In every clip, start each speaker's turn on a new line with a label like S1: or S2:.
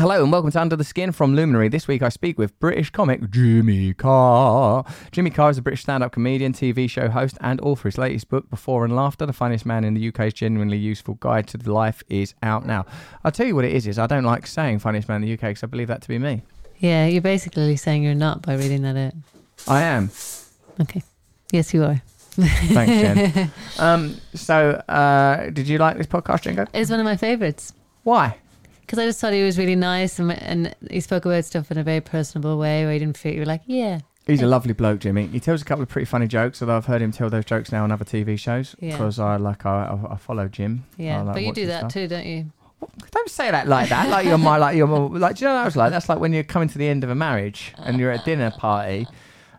S1: Hello and welcome to Under the Skin from Luminary. This week I speak with British comic Jimmy Carr. Jimmy Carr is a British stand up comedian, TV show host, and author. His latest book, Before and Laughter, The Funniest Man in the UK's Genuinely Useful Guide to the Life, is out now. I'll tell you what it is, is I don't like saying Funniest Man in the UK because I believe that to be me.
S2: Yeah, you're basically saying you're not by reading that out.
S1: I am.
S2: Okay. Yes, you are.
S1: Thanks, Jen. um, so, uh, did you like this podcast, Jingo?
S2: It's one of my favourites
S1: Why?
S2: Because I just thought he was really nice and, and he spoke about stuff in a very personable way where you didn't feel you were like, yeah,
S1: He's a lovely bloke, Jimmy. He tells a couple of pretty funny jokes, although I've heard him tell those jokes now on other TV shows
S2: Yeah.
S1: because I like I, I, follow Jim.
S2: yeah.
S1: I like
S2: but you
S1: watching
S2: do that
S1: stuff.
S2: too, don't you?
S1: Don't say that like that. Like you're my like you're my, like. Do you know what I was like? That's like when you're coming to the end of a marriage and you're at a dinner party.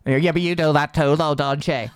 S1: And you're, yeah, but you do that too, though, don't you?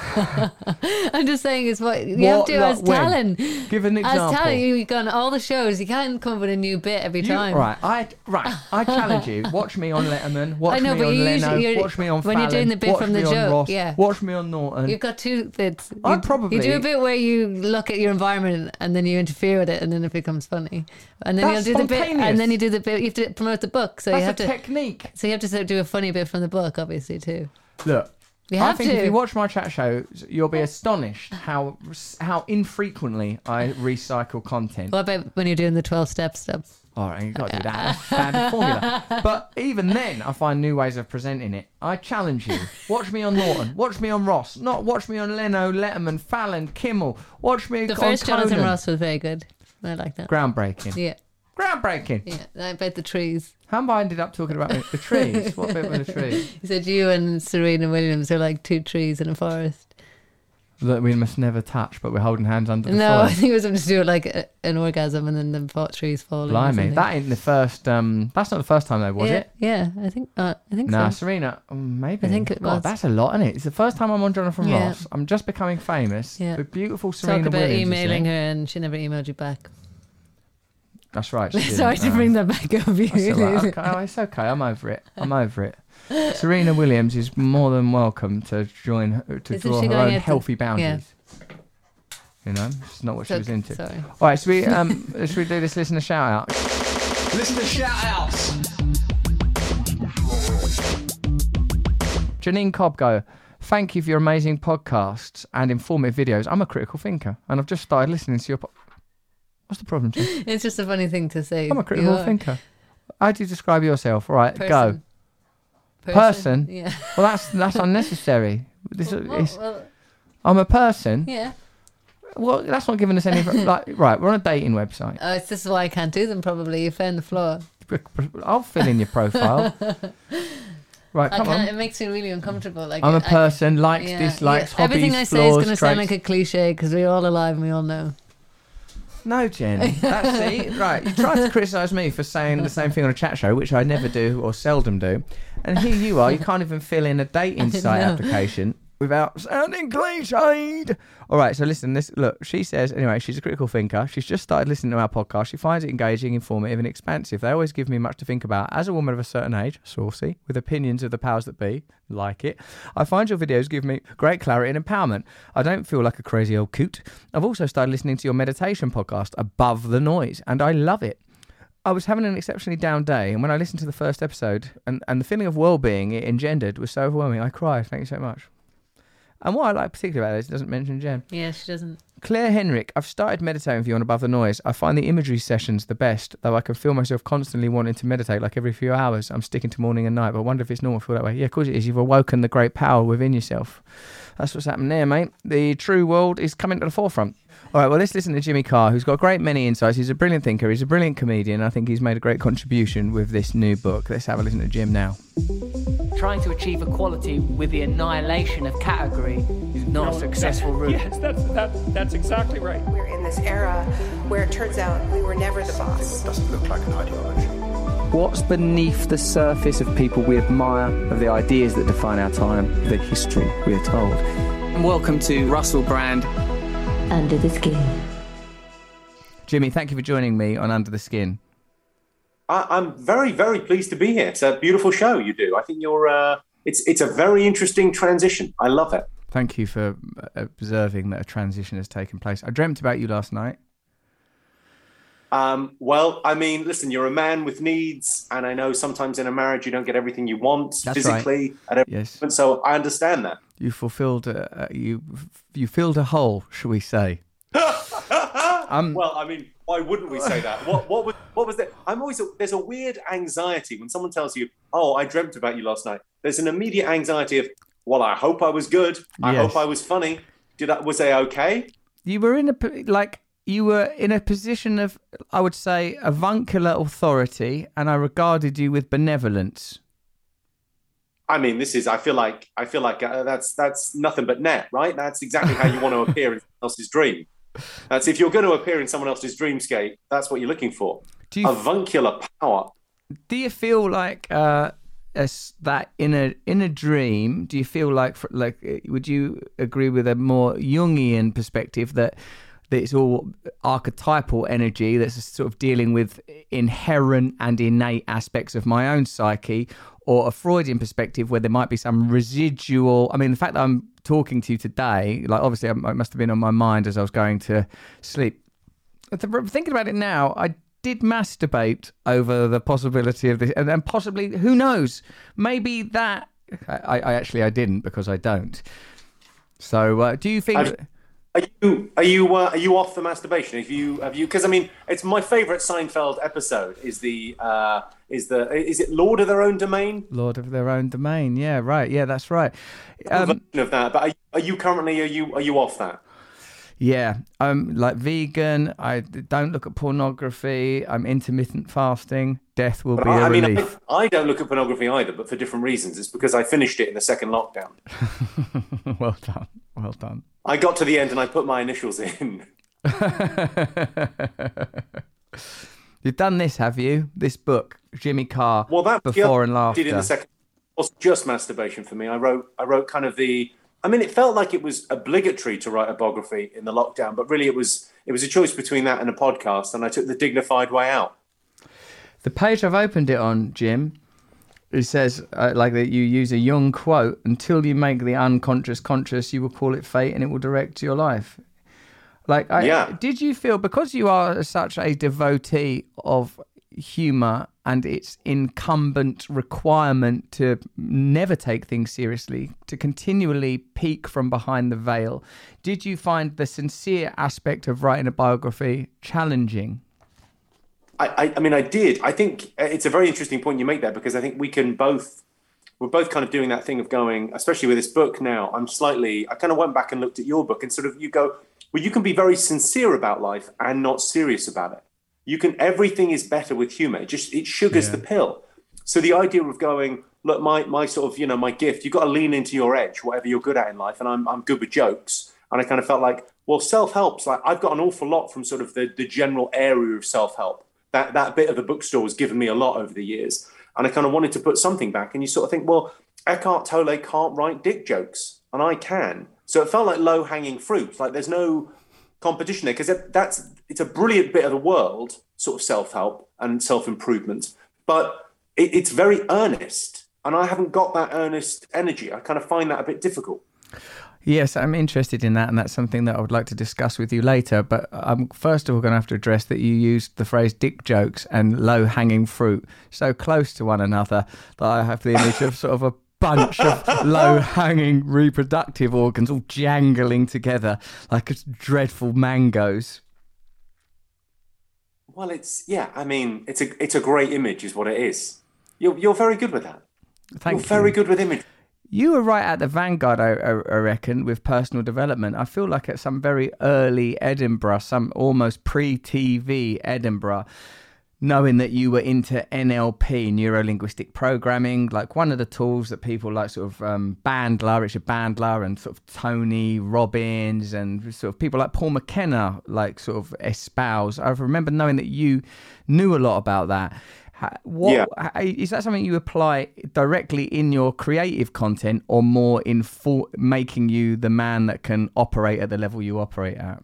S2: I'm just saying it's what you
S1: What,
S2: have to as
S1: when?
S2: talent.
S1: Give an
S2: As
S1: example.
S2: talent, you've gone all the shows. You can't come up with a new bit every
S1: You-
S2: time.
S1: right, I right. I challenge you. Watch me on Letterman. Watch
S2: I know,
S1: me
S2: but
S1: on
S2: you
S1: Leno.
S2: usually-
S1: Watch me on
S2: when you're doing the bit from the joke,
S1: Ross,
S2: yeah.
S1: Watch me on Norton.
S2: You've got two bits.
S1: I
S2: You-
S1: probably-
S2: you do a bit where you look at your environment and then you interfere with it and then it becomes funny, and then you'll do the bit and then you do the bit. You have to promote the book, so
S1: That's
S2: you
S1: a
S2: have to.
S1: technique.
S2: so you have to sort of do a funny bit from the book, obviously too.
S1: Look.
S2: You
S1: I think
S2: to.
S1: if you watch my chat shows, you'll be oh. astonished how how infrequently I recycle content.
S2: what about when you're doing the twelve step stuff?
S1: All right, you got to do that. That's standard formula. But even then, I find new ways of presenting it. I challenge you. Watch me on Norton. Watch me on Ross. Not watch me on Leno, Letterman, Fallon, Kimmel. Watch me
S2: The
S1: on
S2: first Jonathan Ross was very good. I like that.
S1: Groundbreaking.
S2: Yeah,
S1: Groundbreaking.
S2: yeah. About the trees.
S1: How have I ended up talking about the trees? What bit were the trees?
S2: He said you and Serena Williams are like two trees in a forest.
S1: That we must never touch, but we're holding hands under the trees.
S2: No, I think it was something to do with like a, an orgasm and then the fo- trees falling.
S1: Blimey, that ain't the first. Um, that's not the first time though, was
S2: yeah,
S1: it?
S2: Yeah, I think. Uh, I think
S1: Nah,
S2: so.
S1: Serena, mm, maybe.
S2: I think it
S1: God,
S2: was.
S1: that's a lot, isn't it? It's the first time I'm on Jonathan
S2: Yeah.
S1: Ross. I'm just becoming famous.
S2: Yeah.
S1: The beautiful Serena
S2: Talk about
S1: Williams.
S2: emailing her and she never emailed you back.
S1: That's right. she
S2: Sorry to bring that back up. You
S1: That's all right. Okay, oh, it's okay. I'm over it. I'm over it. Serena Williams is more than welcome to join to
S2: Isn't
S1: draw her own
S2: out to-
S1: healthy boundaries. You know, it's not what she was into.
S2: Sorry.
S1: All right, should we um, should we do this listener shout out?
S3: Listen to shout outs.
S1: Janine Cobb go. Thank you for your amazing podcasts and informative videos. I'm a critical thinker, and I've just started listening to your. Po- What's the problem?
S2: It's just a funny thing to say.
S1: I'm a critical thinker. How do you describe yourself? All right, go.
S2: Person.
S1: Person?
S2: Yeah.
S1: Well, that's that's unnecessary. This,
S2: Well,
S1: it's,
S2: well,
S1: I'm a person.
S2: yeah.
S1: Well, that's not giving us any. like, right, we're on a dating website.
S2: Oh, it's this is why I can't do them. Probably you found the floor.
S1: I'll fill in your profile. Right,
S2: I
S1: come
S2: can't.
S1: on.
S2: It makes me really uncomfortable. Like
S1: I'm a
S2: I-
S1: person, likes,
S2: yeah,
S1: dislikes,
S2: yeah.
S1: hobbies,
S2: Everything I say
S1: flaws,
S2: is going to sound like a cliche because we're all alive and we all know.
S1: No, Jen. That's see, right. You tried to criticise me for saying the same thing on a chat show, which I never do or seldom do, and here you are. You can't even fill in a dating site application without sounding cliched. All right. So listen. This look. She says anyway. She's a critical thinker. She's just started listening to our podcast. She finds it engaging, informative, and expansive. They always give me much to think about. As a woman of a certain age, saucy, with opinions of the powers that be, like it. I find your videos give me great clarity and empowerment. I don't feel like a crazy old coot. I've also started listening to your meditation podcast, Above the Noise, and I love it. I was having an exceptionally down day, and when I listened to the first episode, and, and the feeling of well being it engendered was so overwhelming, I cried. Thank you so much. And what I like particularly about this, it doesn't mention Jen.
S2: Yeah, she doesn't.
S1: Claire Henrik, I've started meditating with you on Above the Noise. I find the imagery sessions the best, though I can feel myself constantly wanting to meditate like every few hours. I'm sticking to morning and night, but I wonder if it's normal to feel that way. Yeah, of course it is. You've awoken the great power within yourself. That's what's happened there, mate. The true world is coming to the forefront. All right, well, let's listen to Jimmy Carr, who's got a great many insights. He's a brilliant thinker, he's a brilliant comedian. I think he's made a great contribution with this new book. Let's have a listen to Jim now.
S4: trying to achieve equality with the annihilation of category is not a successful route.
S5: Yes, that's, that, that's exactly right.
S6: We're in this era where it turns out we were never the boss.
S3: Doesn't look like an ideology.
S7: What's beneath the surface of people we admire, of the ideas that define our time, the history we are told?
S4: And welcome to Russell Brand.
S8: Under the Skin.
S1: Jimmy, thank you for joining me on Under the Skin.
S9: I, I'm very, very pleased to be here. It's a beautiful show you do. I think you're. Uh, it's it's a very interesting transition. I love it.
S1: Thank you for uh, observing that a transition has taken place. I dreamt about you last night.
S9: Um, well, I mean, listen, you're a man with needs, and I know sometimes in a marriage you don't get everything you want
S1: That's
S9: physically at every
S1: Yes.
S9: moment. So I understand that.
S1: You fulfilled a, uh, you you filled a hole, shall we say? Um,
S9: well, I mean, why wouldn't we say that? What what was what was that? I'm always there's a weird anxiety when someone tells you, "Oh, I dreamt about you last night." There's an immediate anxiety of, "Well, I hope I was good. I
S1: Yes.
S9: hope I was funny. Did I was I okay?"
S1: you were in a like you were in a position of I would say avuncular authority, and I regarded you with benevolence.
S9: I mean, this is. I feel like I feel like uh, that's that's nothing but net, right? That's exactly how you want to appear in someone else's dream. That's if you're going to appear in someone else's dreamscape. That's what you're looking for.
S1: Do you
S9: Avuncular power.
S1: do you feel like uh, as that in a in a dream? Do you feel like like uh, would you agree with a more Jungian perspective that that it's all archetypal energy that's sort of dealing with inherent and innate aspects of my own psyche, or a Freudian perspective where there might be some residual? I mean, the fact that I'm talking to you today, like obviously it must have been on my mind as I was going to sleep thinking about it now, I did masturbate over the possibility of this, and then possibly, who knows, maybe that. I, I actually I didn't because I don't. So, uh, do you think?
S9: Are you are you uh, are you off the masturbation? Have you have you? Because I mean, it's my favorite Seinfeld episode. Is the uh, is the is it Lord of Their Own Domain?
S1: Lord of their own domain. Yeah, right. Yeah, that's right. Um,
S9: of that. But are you, are you currently are you are you off that?
S1: yeah, I'm like vegan. I don't look at pornography. I'm intermittent fasting. Death will
S9: But
S1: be
S9: I,
S1: a
S9: I mean, I,
S1: relief.
S9: I don't look at pornography either, but for different reasons. It's because I finished it in the second lockdown.
S1: well done. Well done.
S9: I got to the end and I put my initials in.
S1: You've done this, have you? This book, Jimmy Carr,
S9: Well, that was
S1: before
S9: other
S1: and after.
S9: Did in the second wasn't just masturbation for me. I wrote I wrote kind of the. I mean, it felt like it was obligatory to write a biography in the lockdown, but really it was it was a choice between that and a podcast, and I took the dignified way out.
S1: The page I've opened it on, Jim, it says uh, like that you use a Jung quote until you make the unconscious conscious, you will call it fate and it will direct your life. Like, I,
S9: Yeah.
S1: did you feel because you are such a devotee of humor and its incumbent requirement to never take things seriously, to continually peek from behind the veil, did you find the sincere aspect of writing a biography challenging?
S9: I, I, mean, I did. I think uh, it's a very interesting point you make there because I think we can both, we're both kind of doing that thing of going, especially with this book now. I'm slightly, I kind of went back and looked at your book and sort of you go, well, you can be very sincere about life and not serious about it. You can, everything is better with humor. It just, it sugars the pill. So the idea of going, look, my, my sort of, you know, my gift, you've got to lean into your edge, whatever you're good at in life. And I'm, I'm good with jokes. And I kind of felt like, well, self help's like, I've got an awful lot from sort of the, the general area of self help that that bit of the bookstore has given me a lot over the years. And I kind of wanted to put something back. And you sort of think, well, Eckhart Tolle can't write dick jokes, and I can. So it felt like low hanging fruit. Like there's no competition there because that's it's a brilliant bit of the world, sort of self help and self improvement, but it, it's very earnest. And I haven't got that earnest energy. I kind of find that a bit difficult.
S1: Yes, I'm interested in that, and that's something that I would like to discuss with you later. But I'm first of all going to have to address that you used the phrase dick jokes and low hanging fruit so close to one another that I have the image of sort of a bunch of low hanging reproductive organs all jangling together like dreadful mangoes.
S9: Well, it's yeah. I mean, it's a it's a great image, is what it is. You're you're very good with that.
S1: Thank
S9: you're very good with image.
S1: You were right at the vanguard, I, I, I reckon, with personal development. I feel like at some very early Edinburgh, some almost pre-TV Edinburgh, knowing that you were into NLP, neuro linguistic programming, like one of the tools that people like, sort of um, Bandler, Richard Bandler, and sort of Tony Robbins, and sort of people like Paul McKenna, like sort of espouse. I remember knowing that you knew a lot about that. Ha- What
S9: Yeah.
S1: is that something you apply directly in your creative content, or more in for making you the man that can operate at the level you operate at?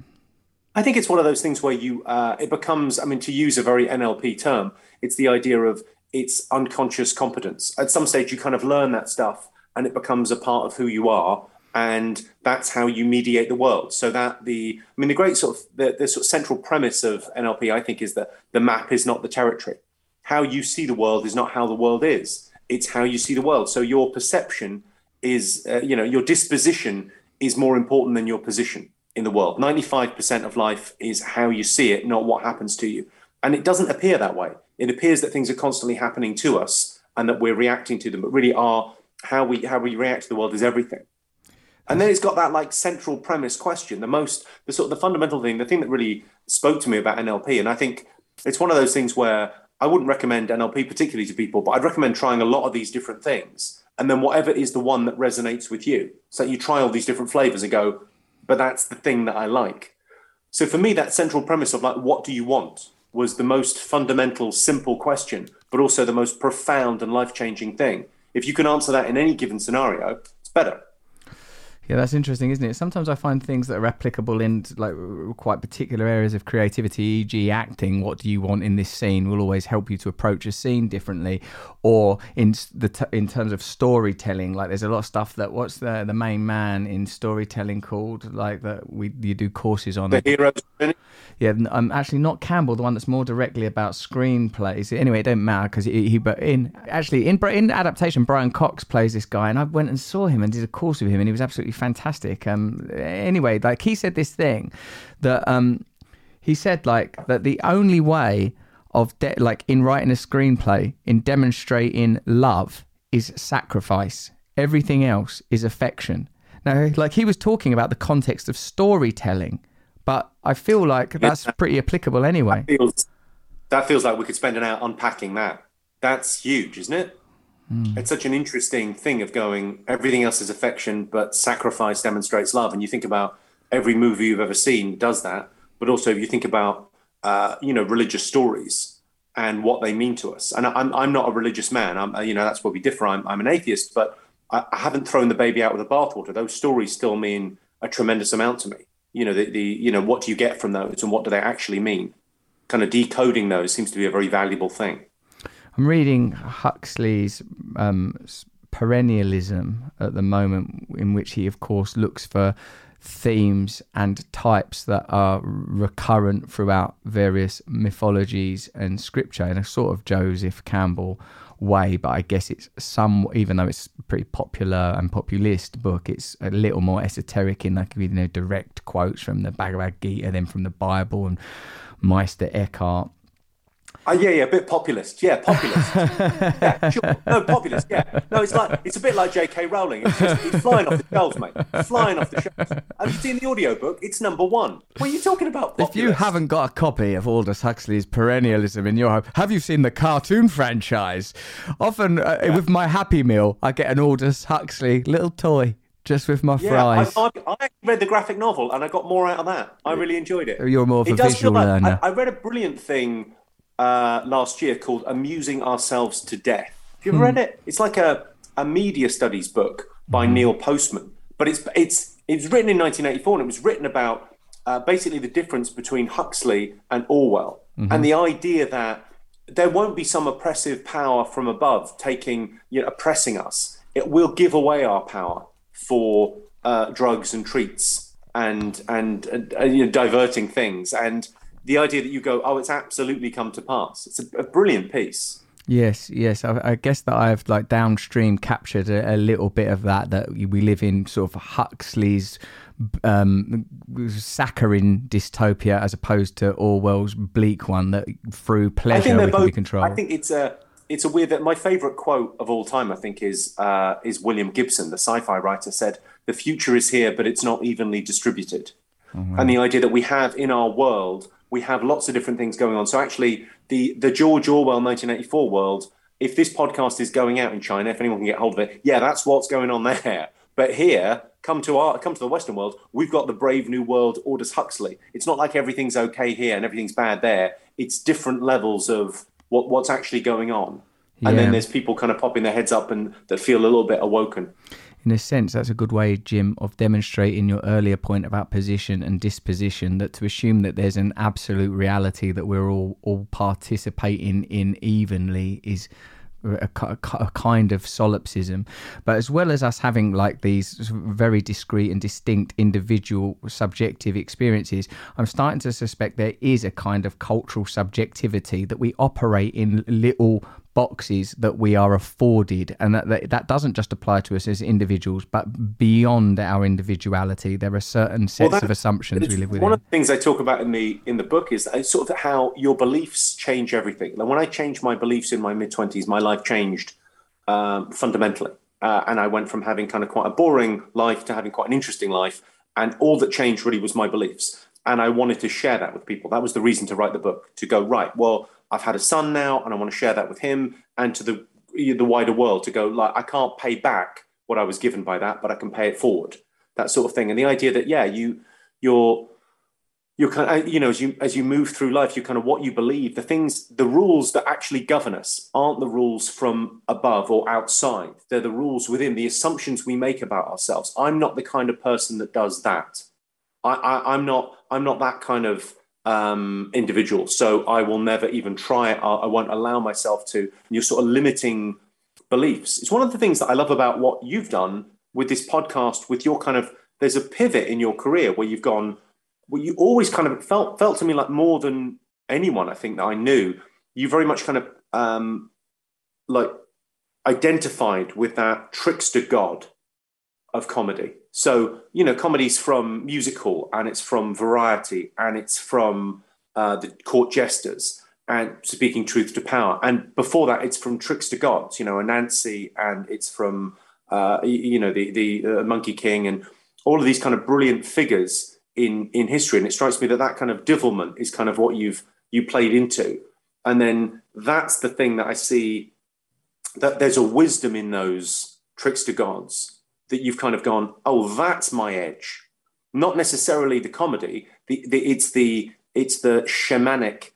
S9: I think it's one of those things where you uh, it becomes. I mean, to use a very NLP term, it's the idea of it's unconscious competence. At some stage, you kind of learn that stuff, and it becomes a part of who you are. and that's how you mediate the world. So that the, I mean, the great sort of the, the sort of central premise of NLP, I think, is that the map is not the territory. How you see the world is not how the world is. It's how you see the world. So your perception is, uh, you know, your disposition is more important than your position in the world. Ninety-five percent of life is how you see it, not what happens to you. And it doesn't appear that way. It appears that things are constantly happening to us and that we're reacting to them, but really are how we how we react to the world is everything. And then it's got that like central premise question, the most, the sort of the fundamental thing, the thing that really spoke to me about NLP. And I think it's one of those things where I wouldn't recommend NLP particularly to people, but I'd recommend trying a lot of these different things. And then whatever is the one that resonates with you. So you try all these different flavors and go, but that's the thing that I like. So for me, that central premise of like, what do you want was the most fundamental, simple question, but also the most profound and life changing thing. If you can answer that in any given scenario, it's better.
S1: Yeah, that's interesting, isn't it? Sometimes I find things that are applicable in like quite particular areas of creativity, e.g., acting. What do you want in this scene? Will always help you to approach a scene differently, or in the t- in terms of storytelling. Like, there's a lot of stuff that what's the the main man in storytelling called like that we you do courses on.
S9: The hero's journey.
S1: Yeah, I'm um, actually not Campbell, the one that's more directly about screenplays. Anyway, it don't matter because he, he, but in actually in in adaptation, Brian Cox plays this guy, and I went and saw him and did a course with him, and he was absolutely fantastic. Um, anyway, like he said this thing that um, he said like that the only way of de- like in writing a screenplay in demonstrating love is sacrifice. Everything else is affection. Now, like he was talking about the context of storytelling, but I feel like that's pretty applicable anyway.
S9: Feels, that feels like we could spend an hour unpacking that. That's huge, isn't it? It's such an interesting thing of going, everything else is affection, but sacrifice demonstrates love. And you think about every movie you've ever seen does that. But also, if you think about, uh, you know, religious stories and what they mean to us. And I'm, I'm not a religious man. I'm, uh, you know, that's where we differ. I'm, I'm an atheist, but I, I haven't thrown the baby out with the bathwater. Those stories still mean a tremendous amount to me. You know, the, the, you know, what do you get from those and what do they actually mean? Kind of decoding those seems to be a very valuable thing.
S1: I'm reading Huxley's um, perennialism at the moment, in which he, of course, looks for themes and types that are recurrent throughout various mythologies and scripture in a sort of Joseph Campbell way. But I guess it's some, even though it's a pretty popular and populist book, it's a little more esoteric in like you know direct quotes from the Bhagavad Gita, then from the Bible and Meister Eckhart.
S9: Oh yeah, yeah, a bit populist. Yeah, populist. yeah, sure. No, populist. Yeah. No, it's like it's a bit like J.K. Rowling. It's just it's flying off the shelves, mate. Flying off the shelves. Have you seen the audiobook? It's number one. What are you talking about? Populist?
S1: If you haven't got a copy of Aldous Huxley's Perennialism in your home, have you seen the cartoon franchise? Often uh, with my Happy Meal, I get an Aldous Huxley little toy just with my
S9: yeah, I,
S1: fries.
S9: I, I actually read the graphic novel and I got more out of that. I really enjoyed it.
S1: You're more of a
S9: it does feel
S1: visual
S9: like,
S1: learner.
S9: I, I read a brilliant thing uh, last year called "Amusing Ourselves to Death." Have you
S1: Hmm.
S9: read it? It's like a, a media studies book by
S1: Hmm.
S9: Neil Postman, but it's it's it was written in 1984 and it was written about uh, basically the difference between Huxley and Orwell,
S1: Mm-hmm.
S9: and the idea that there won't be some oppressive power from above taking you know oppressing us. It will give away our power for uh, drugs and treats and and, and uh, you know, diverting things and the idea that you go oh it's absolutely come to pass it's a, a brilliant piece
S1: Yes, yes. I, I guess that I've like downstream captured a, a little bit of that. That we live in sort of Huxley's um, saccharine dystopia, as opposed to Orwell's bleak one that through pleasure
S9: think they're
S1: can be
S9: both
S1: controlled.
S9: I think it's a it's a weird that my favorite quote of all time I think is uh, is William Gibson the sci-fi writer said the future is here but it's not evenly distributed and the idea that we have in our world we have lots of different things going on. So actually the the George Orwell 1984 world if this podcast is going out in China if anyone can get hold of it yeah that's what's going on there. But here come to our come to the western world we've got the brave new world Aldous Huxley. It's not like everything's okay here and everything's bad there. It's different levels of what what's actually going on. And
S1: Yeah.
S9: then there's people kind of popping their heads up and that feel a little bit awoken
S1: in a sense, that's a good way, Jim, of demonstrating your earlier point about position and disposition. That to assume that there's an absolute reality that we're all all participating in evenly is a, ki- a kind of solipsism. But as well as us having like these very discrete and distinct individual subjective experiences, I'm starting to suspect there is a kind of cultural subjectivity that we operate in little boxes that we are afforded and that, that that doesn't just apply to us as individuals but beyond our individuality there are certain sets
S9: that-
S1: of assumptions we live
S9: with
S1: One
S9: of the things I talk about in the in the book is sort of how your beliefs change everything. Like when I changed my beliefs in my mid twenties, my life changed um, fundamentally, uh, and I went from having kind of quite a boring life to having quite an interesting life. And all that changed really was my beliefs, and I wanted to share that with people. That was the reason to write the book. To go right, well, I've had a son now, and I want to share that with him and to the the wider world. To go like I can't pay back what I was given by that, but I can pay it forward. That sort of thing, and the idea that yeah, you you're you're kind of, uh, you know as you as you move through life you kind of what you believe the things the rules that actually govern us aren't the rules from above or outside they're the rules within the assumptions we make about ourselves i'm not the kind of person that does that i, I i'm not i'm not that kind of um, individual so i will never even try I, won't allow myself to you're sort of limiting beliefs it's one of the things that i love about what you've done with this podcast with your kind of there's a pivot in your career where you've gone well, you always kind of felt felt to me like more than anyone I think that I knew. You very much kind of um, like identified with that trickster god of comedy. So you know, comedy's from music hall, and it's from variety, and it's from uh, the court jesters, and speaking truth to power. And before that, it's from Trickster gods. You know, Anansi, and it's from uh, you know the the uh, Monkey King, and all of these kind of brilliant figures in in history. And it strikes me that that kind of divilment is kind of what you've you played into, and then that's the thing that I see that there's a wisdom in those Trickster gods that you've kind of gone, oh, that's my edge. Not necessarily the comedy. The, the it's the it's the shamanic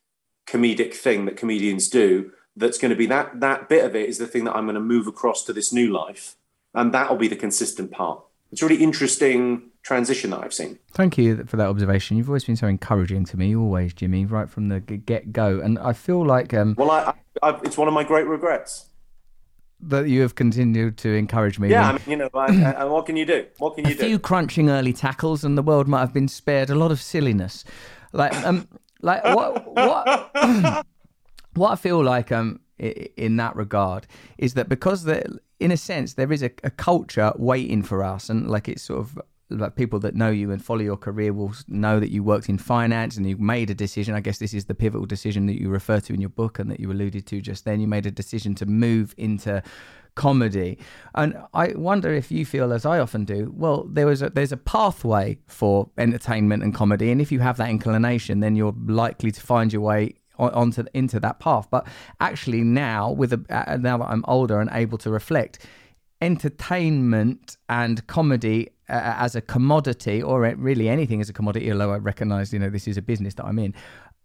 S9: comedic thing that comedians do. That's going to be that that bit of it is the thing that I'm going to move across to this new life, and that'll be the consistent part. It's a really interesting transition that I've seen.
S1: Thank you for that observation. You've always been so encouraging to me, always, Jimmy, right from the get go. And I feel like um,
S9: Well, I, I, I it's one of my great regrets.
S1: That you have continued to encourage me.
S9: Yeah, I mean, you know, I, I, what can you do? What can you do?
S1: a few crunching early tackles, and the world might have been spared a lot of silliness. Like, um, like what, what, what I feel like, um, in that regard, is that because the, in a sense, there is a, a culture waiting for us, and like it's sort of like people that know you and follow your career will know that you worked in finance and you made a decision. I guess this is the pivotal decision that you refer to in your book and that you alluded to just then. You made a decision to move into comedy, and I wonder if you feel, as I often do, well, there was a, there's a pathway for entertainment and comedy, and if you have that inclination, then you're likely to find your way onto into that path. But actually, now with a, now that I'm older and able to reflect, entertainment and comedy uh, as a commodity, or really anything as a commodity, although I recognise you know this is a business that I'm in.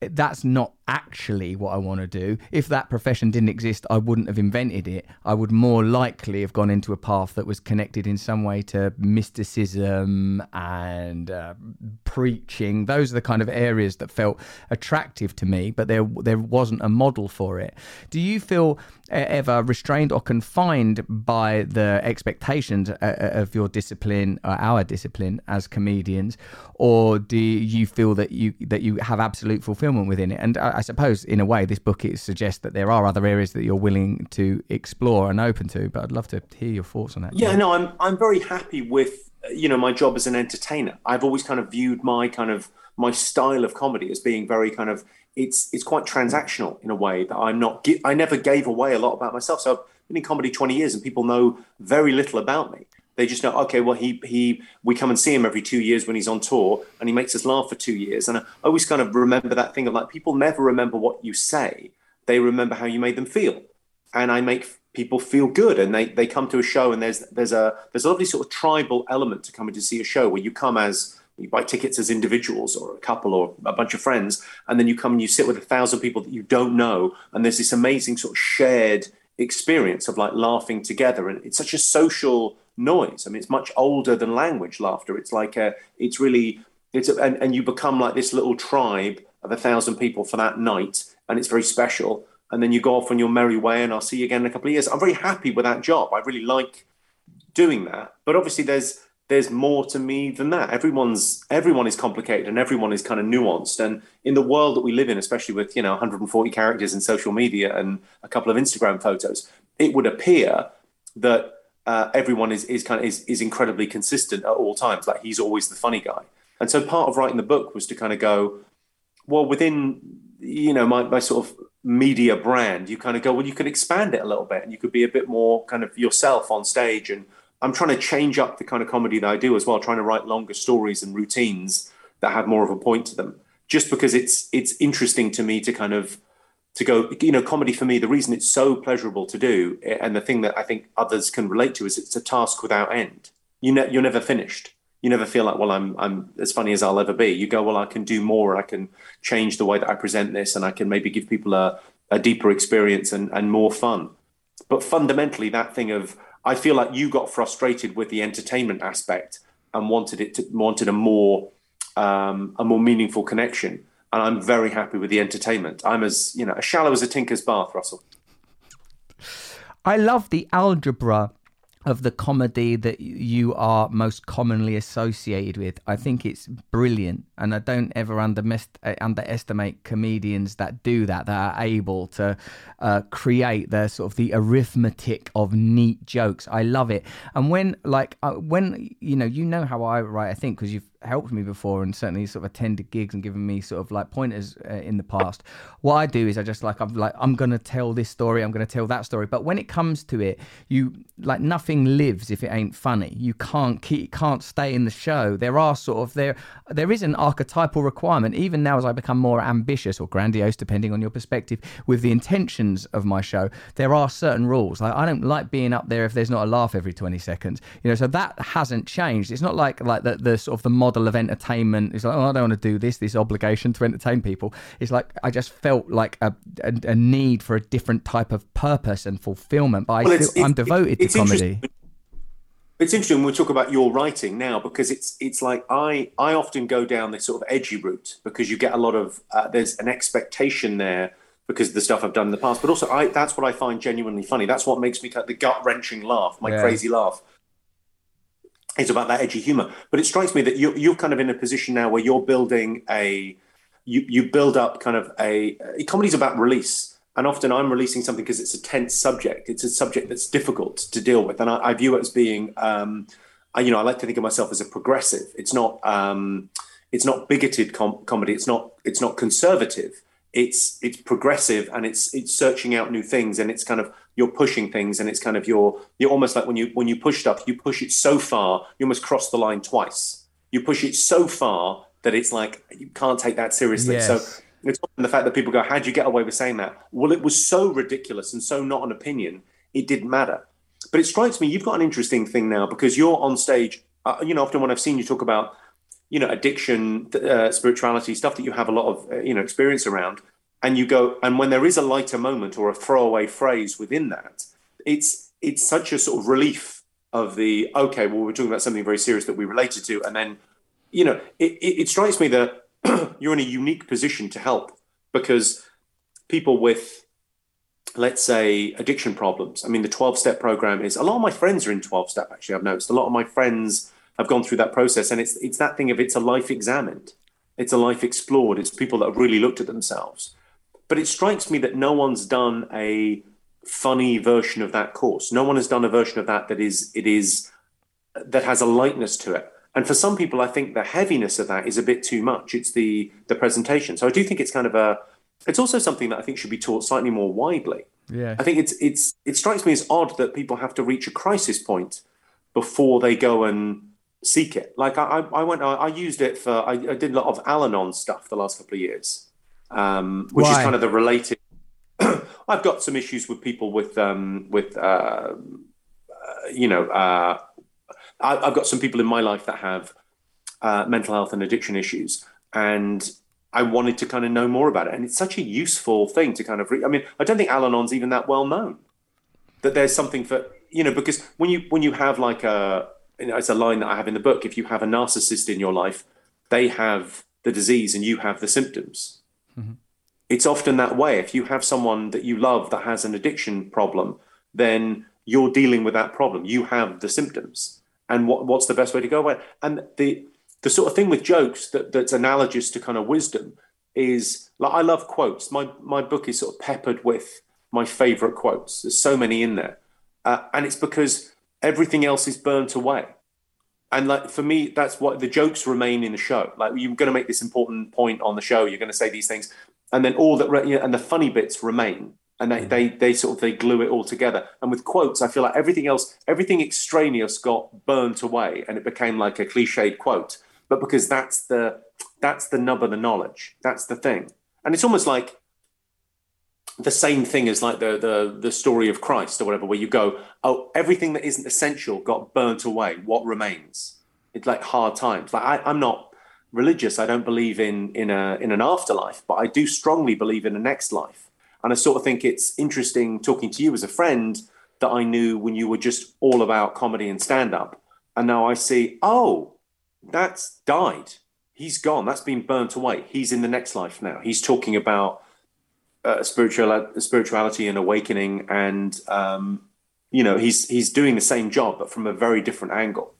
S1: That's not actually what I want to do. If that profession didn't exist, I wouldn't have invented it. I would more likely have gone into a path that was connected in some way to mysticism and uh, preaching. Those are the kind of areas that felt attractive to me, but there there wasn't a model for it. Do you feel uh, ever restrained or confined by the expectations uh, uh, of your discipline, or our discipline as comedians, or do you feel that you that you have absolute fulfillment within it? And I, I suppose, in a way, this book it suggests that there are other areas that you're willing to explore and open to. But I'd love to hear your thoughts on that.
S9: Yeah, no, I'm I'm very happy with you know my job as an entertainer. I've always kind of viewed my kind of my style of comedy as being very kind of it's it's quite transactional in a way that I'm not I never gave away a lot about myself. So I've been in comedy 20 years and people know very little about me. They just know okay, well he he we come and see him every 2 years when he's on tour and he makes us laugh for 2 years. And I always kind of remember that thing of like people never remember what you say. They remember how you made them feel. And I make people feel good and they, they come to a show and there's there's a there's a lovely sort of tribal element to coming to see a show where you come as you buy tickets as individuals or a couple or a bunch of friends and then you come and you sit with a thousand people that you don't know and there's this amazing sort of shared experience of like laughing together. And it's such a social noise i mean it's much older than language laughter it's like a it's really it's a, and, and you become like this little tribe of a thousand people for that night and it's very special and then you go off on your merry way, and I'll see you again in a couple of years. I'm very happy with that job. I really like doing that. But obviously, there's there's more to me than that. Everyone's everyone is complicated and everyone is kind of nuanced. And in the world that we live in, especially with you know 140 characters in social media and a couple of Instagram photos, it would appear that uh, everyone is is kind of is, is incredibly consistent at all times. Like he's always the funny guy. And so part of writing the book was to kind of go, well, within you know my, my sort of media brand, you kind of go, well, you could expand it a little bit and you could be a bit more kind of yourself on stage and I'm trying to change up the kind of comedy that I do as well, trying to write longer stories and routines that have more of a point to them. Just because it's it's interesting to me to kind of to go, you know, comedy for me, the reason it's so pleasurable to do, and the thing that I think others can relate to is it's a task without end. You ne- you're never finished. You never feel like, well, I'm I'm as funny as I'll ever be. You go, well, I can do more. I can change the way that I present this, and I can maybe give people a, a deeper experience and, and more fun. But fundamentally, that thing of I feel like you got frustrated with the entertainment aspect and wanted it to wanted a more um, a more meaningful connection. And I'm very happy with the entertainment. I'm as you know as shallow as a tinker's bath, Russell.
S1: I love the algebra of the comedy that you are most commonly associated with. I think it's brilliant, and I don't ever underestimate comedians that do that, that are able to uh, create the sort of the arithmetic of neat jokes. I love it. And when, like, uh, when you know, you know how I write. I think because you've helped me before and certainly sort of attended gigs and given me sort of like pointers uh, in the past. What I do is I just like I'm like I'm gonna tell this story, I'm gonna tell that story. But when it comes to it, you like nothing lives if it ain't funny. You can't keep can't stay in the show. There are sort of there there is an archetypal requirement even now as I become more ambitious or grandiose depending on your perspective with the intentions of my show. There are certain rules. Like I don't like being up there if there's not a laugh every 20 seconds. You know, so that hasn't changed. It's not like like the, the sort of the model model of entertainment is like, oh, I don't want to do this, this obligation to entertain people. It's like I just felt like a, a, a need for a different type of purpose and fulfillment. But well, I I'm devoted to comedy.
S9: It's interesting when we talk about your writing now because it's it's like I I often go down this sort of edgy route because you get a lot of uh, there's an expectation there because of the stuff I've done in the past, but also I that's what I find genuinely funny. That's what makes me cut the gut wrenching laugh, my yeah. crazy laugh it's about that edgy humor. But it strikes me that you're, you're kind of in a position now where you're building a, you, you build up kind of a, a comedy's about release. And often I'm releasing something because it's a tense subject. It's a subject that's difficult to deal with. And I, I view it as being, um, I, you know, I like to think of myself as a progressive. It's not, um, it's not bigoted com- comedy. It's not, it's not conservative it's it's progressive and it's it's searching out new things and it's kind of you're pushing things and it's kind of you're you're almost like when you when you push stuff you push it so far you almost cross the line twice. You push it so far that it's like you can't take that seriously. Yes. so it's the fact that people go how'd you get away with saying that? Well it was so ridiculous and so not an opinion it didn't matter. But it strikes me you've got an interesting thing now because you're on stage uh, you know often when i've seen you talk about you know addiction uh, spirituality stuff that you have a lot of uh, you know experience around and you go and when there is a lighter moment or a throwaway phrase within that it's it's such a sort of relief of the okay well we're talking about something very serious that we related to and then you know it, it, it strikes me that you're in a unique position to help because people with let's say addiction problems i mean the 12 step program is a lot of my friends are in 12 step actually i've noticed. A lot of my friends have gone through that process. And it's it's that thing of it's a life examined, it's a life explored. It's people that have really looked at themselves. But it strikes me that no one's done a funny version of that course. No one has done a version of that that is it is that has a lightness to it. And for some people, I think the heaviness of that is a bit too much. It's the the presentation. So I do think it's kind of a it's also something that I think should be taught slightly more widely.
S1: Yeah.
S9: I think it's it's it strikes me as odd that people have to reach a crisis point before they go and seek it. Like I, I went, I, I used it for, I, I, did a lot of Al-Anon stuff the last couple of years, um, which Why? is kind of the related. I've got some issues with people with, um, with, uh, uh, you know, uh, I, have got some people in my life that have uh, mental health and addiction issues, and I wanted to kind of know more about it. And it's such a useful thing to kind of. Re- I mean, I don't think Al-Anon's even that well known. That there's something for you know because when you when you have like a it's a line that I have in the book. If you have a narcissist in your life, they have the disease and you have the symptoms. Mm-hmm. it's often that way. If you have someone that you love that has an addiction problem, then you're dealing with that problem. You have the symptoms, and what what's the best way to go about? it? And the the sort of thing with jokes that that's analogous to kind of wisdom is like I love quotes. My my book is sort of peppered with my favorite quotes. There's so many in there, uh, and it's because everything else is burnt away. And like for me, that's what the jokes remain in the show. Like you're going to make this important point on the show. You're going to say these things, and then all that re- and the funny bits remain, and they, mm. they they sort of they glue it all together. And with quotes, I feel like everything else, everything extraneous got burnt away, and it became like a cliched quote. But because that's the that's the nub of the knowledge. That's the thing, and it's almost like the same thing as like the the the story of Christ or whatever, where you go, oh, everything that isn't essential got burnt away. What remains? It's like hard times. Like I, I'm not religious. I don't believe in in a in an afterlife, but I do strongly believe in a next life. And I sort of think it's interesting talking to you as a friend that I knew when you were just all about comedy and stand up, and now I see, oh, that's died. He's gone. That's been burnt away. He's in the next life now. He's talking about uh, spiritual spirituality and awakening, and um, you know he's he's doing the same job but from a very different angle.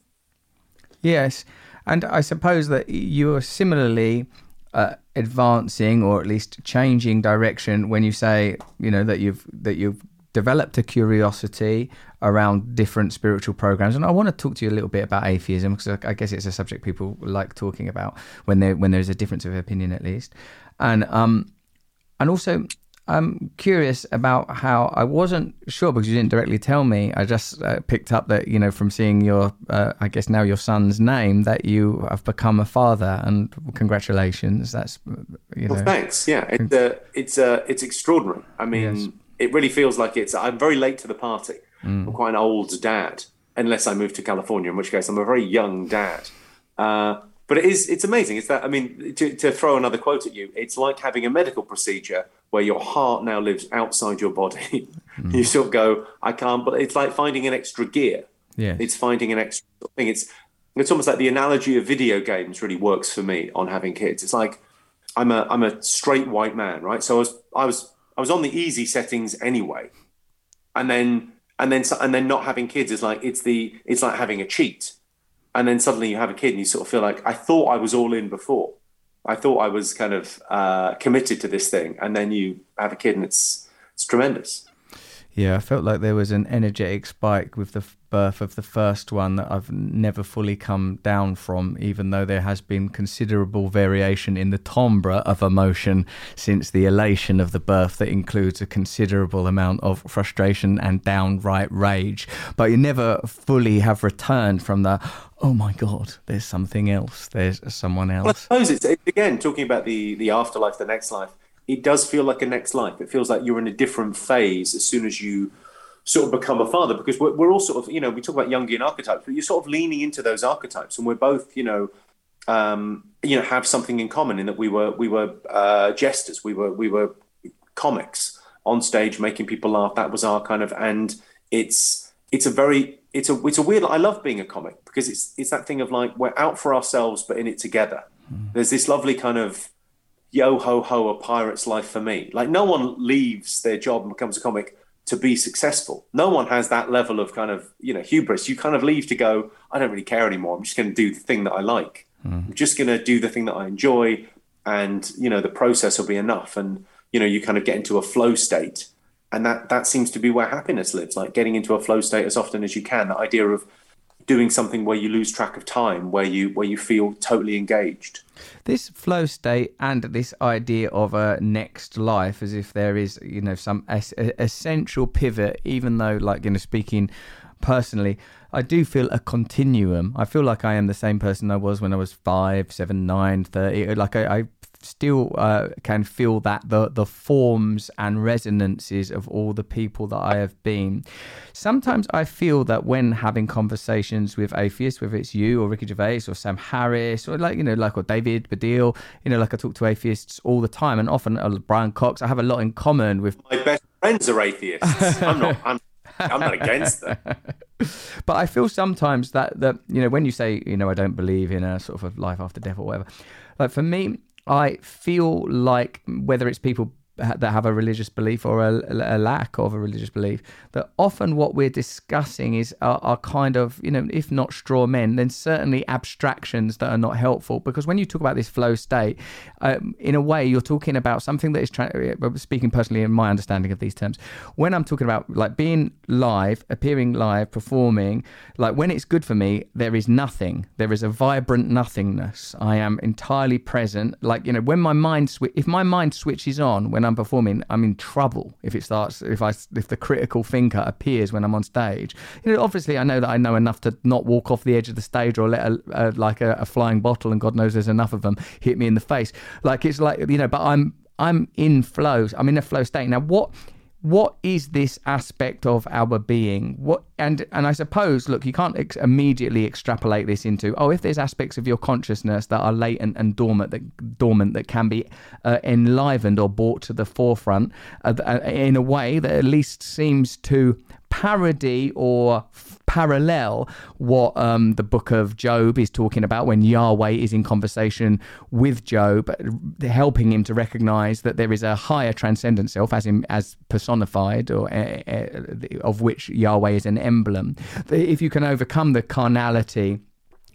S1: Yes, and I suppose that you are similarly uh, advancing or at least changing direction when you say you know that you've that you've developed a curiosity around different spiritual programs. And I want to talk to you a little bit about atheism because I guess it's a subject people like talking about when there when there's a difference of opinion at least. And um and also I'm curious about how I wasn't sure because you didn't directly tell me. I just uh, picked up that you know from seeing your, uh, I guess now your son's name that you have become a father, and congratulations. That's you know.
S9: Well, thanks. Yeah, it's uh, it's uh, it's extraordinary. I mean,
S1: Yes.
S9: it really feels like it's. I'm very late to the party. I'm quite an old dad, unless I move to California, in which case I'm a very young dad. But it is. It's amazing. It's that. I mean, to, to throw another quote at you, it's like having a medical procedure where your heart now lives outside your body. Hmm. you sort of go, I can't. But it's like finding an extra gear.
S1: Yeah.
S9: It's finding an extra thing. It's it's almost like the analogy of video games really works for me on having kids. It's like I'm a I'm a straight white man, right? So I was I was I was on the easy settings anyway, and then and then and then not having kids is like it's the it's like having a cheat, and then suddenly you have a kid and you sort of feel like I thought I was all in before, I thought I was kind of uh, committed to this thing, and then you have a kid and it's it's tremendous.
S1: Yeah, I felt like there was an energetic spike with the birth of the first one that I've never fully come down from, even though there has been considerable variation in the timbre of emotion since the elation of the birth that includes a considerable amount of frustration and downright rage. But you never fully have returned from the, oh my God, there's something else, there's someone
S9: Well, I suppose it's it- again talking about the the afterlife, the next life. It does feel like a next life. It feels like you're in a different phase as soon as you sort of become a father, because we're, we're all sort of you know we talk about Jungian archetypes, but you're sort of leaning into those archetypes, and we're both you know um, you know have something in common in that we were we were uh, jesters, we were we were comics on stage making people laugh. That was our kind of and it's it's a very it's a it's a weird. I love being a comic because it's it's that thing of like we're out for ourselves but in it together. There's this lovely kind of yo ho ho a pirate's life for me. Like no one leaves their job and becomes a comic to be successful. No one has that level of kind of you know hubris. You kind of leave to go. I don't really care anymore. I'm just going to do the thing that I like. Mm-hmm. I'm just going to do the thing that I enjoy, and you know the process will be enough. And you know you kind of get into a flow state, and that that seems to be where happiness lives. Like getting into a flow state as often as you can. That idea of doing something where you lose track of time, where you where you feel totally engaged.
S1: this flow state and this idea of a next life as if there is you know some es- essential pivot even though like you know speaking personally i do feel a continuum i feel like i am the same person i was when i was five seven nine thirty like i, I still uh, can feel that the the forms and resonances of all the people that I have been. Sometimes I feel that when having conversations with atheists, whether it's you or Ricky Gervais or Sam Harris or like you know like or David Baddiel, you know like I talk to atheists all the time and often uh, Brian Cox. I have a lot in common with
S9: My best friends are atheists. I'm not. I'm. I'm not against them.
S1: but I feel sometimes that that you know when you say you know I don't believe in a sort of a life after death or whatever, like for me, I feel like whether it's people that have a religious belief or a, a lack of a religious belief, that often what we're discussing is are, are kind of you know if not straw men, then certainly abstractions that are not helpful. Because when you talk about this flow state, um, in a way you're talking about something that is tra- uh, speaking personally in my understanding of these terms. When I'm talking about like being live, appearing live, performing, like when it's good for me, there is nothing. There is a vibrant nothingness. I am entirely present. Like you know, when my mind swi- if my mind switches on when I'm performing, I'm in trouble. If it starts, if I if the critical thinker appears when I'm on stage, you know, obviously I know that I know enough to not walk off the edge of the stage or let a, a like a, a flying bottle, and God knows there's enough of them hit me in the face. Like it's like you know, but I'm I'm in flow. I'm in a flow state now. What what is this aspect of our being what and and i suppose look you can't ex- immediately extrapolate this into oh if there's aspects of your consciousness that are latent and dormant that dormant that can be uh, enlivened or brought to the forefront uh, uh, in a way that at least seems to parody or f- parallel what um, the book of Job is talking about when Yahweh is in conversation with Job, helping him to recognize that there is a higher transcendent self, as in, as personified, or uh, of which Yahweh is an emblem. If you can overcome the carnality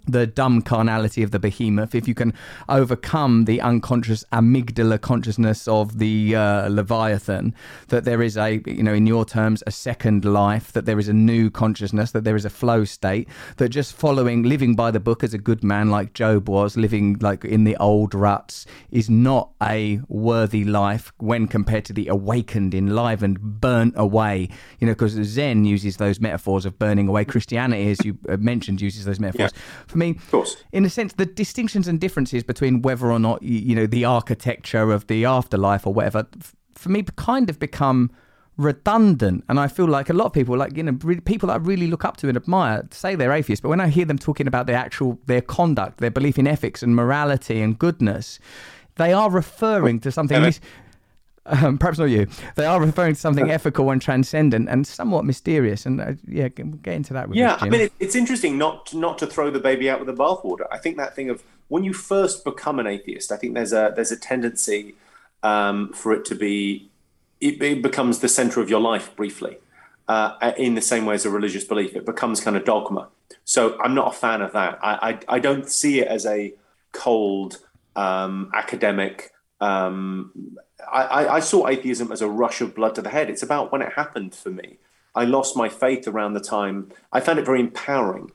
S1: the dumb carnality of the behemoth, if you can overcome the unconscious amygdala consciousness of the uh, leviathan, that there is a, you know, in your terms, a second life, that there is a new consciousness, that there is a flow state, that just following, living by the book as a good man like Job was, living like in the old ruts, is not a worthy life when compared to the awakened, enlivened, burnt away. You know, because Zen uses those metaphors of burning away. Christianity, as you uh, mentioned, uses those metaphors. For me,
S9: Of course.
S1: in a sense, the distinctions and differences between whether or not you, you know the architecture of the afterlife or whatever, for me, kind of become redundant. And I feel like a lot of people, like you know, re- people that I really look up to and admire, say they're atheists, but when I hear them talking about their actual their conduct, their belief in ethics and morality and goodness, they are referring to something. Um, perhaps not you. They are referring to something ethical and transcendent and somewhat mysterious. And uh, yeah, get, get into that with
S9: Yeah,
S1: us,
S9: I mean, it, it's interesting not not to throw the baby out with the bathwater. I think that thing of when you first become an atheist, I think there's a there's a tendency um, for it to be it, it becomes the center of your life briefly. Uh, in the same way as a religious belief, it becomes kind of dogma. So I'm not a fan of that. I I, I don't see it as a cold um, academic. Um, I, I, saw atheism as a rush of blood to the head. It's about when it happened for me. I lost my faith around the time. I found it very empowering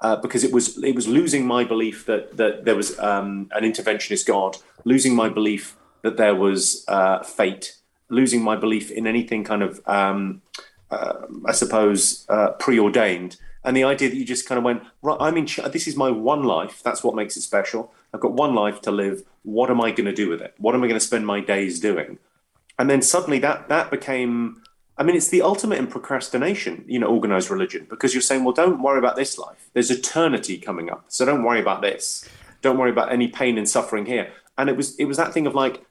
S9: uh, because it was it was losing my belief that that there was um, an interventionist God, losing my belief that there was uh, fate, losing my belief in anything kind of um, uh, I suppose uh, preordained, and the idea that you just kind of went right. I mean, ch- This is my one life. That's what makes it special. I've got one life to live. What am I going to do with it? What am I going to spend my days doing? And then suddenly that that became. I mean, it's the ultimate in procrastination, you know, organized religion, because you're saying, well, don't worry about this life. There's eternity coming up, so don't worry about this. Don't worry about any pain and suffering here. And it was it was that thing of like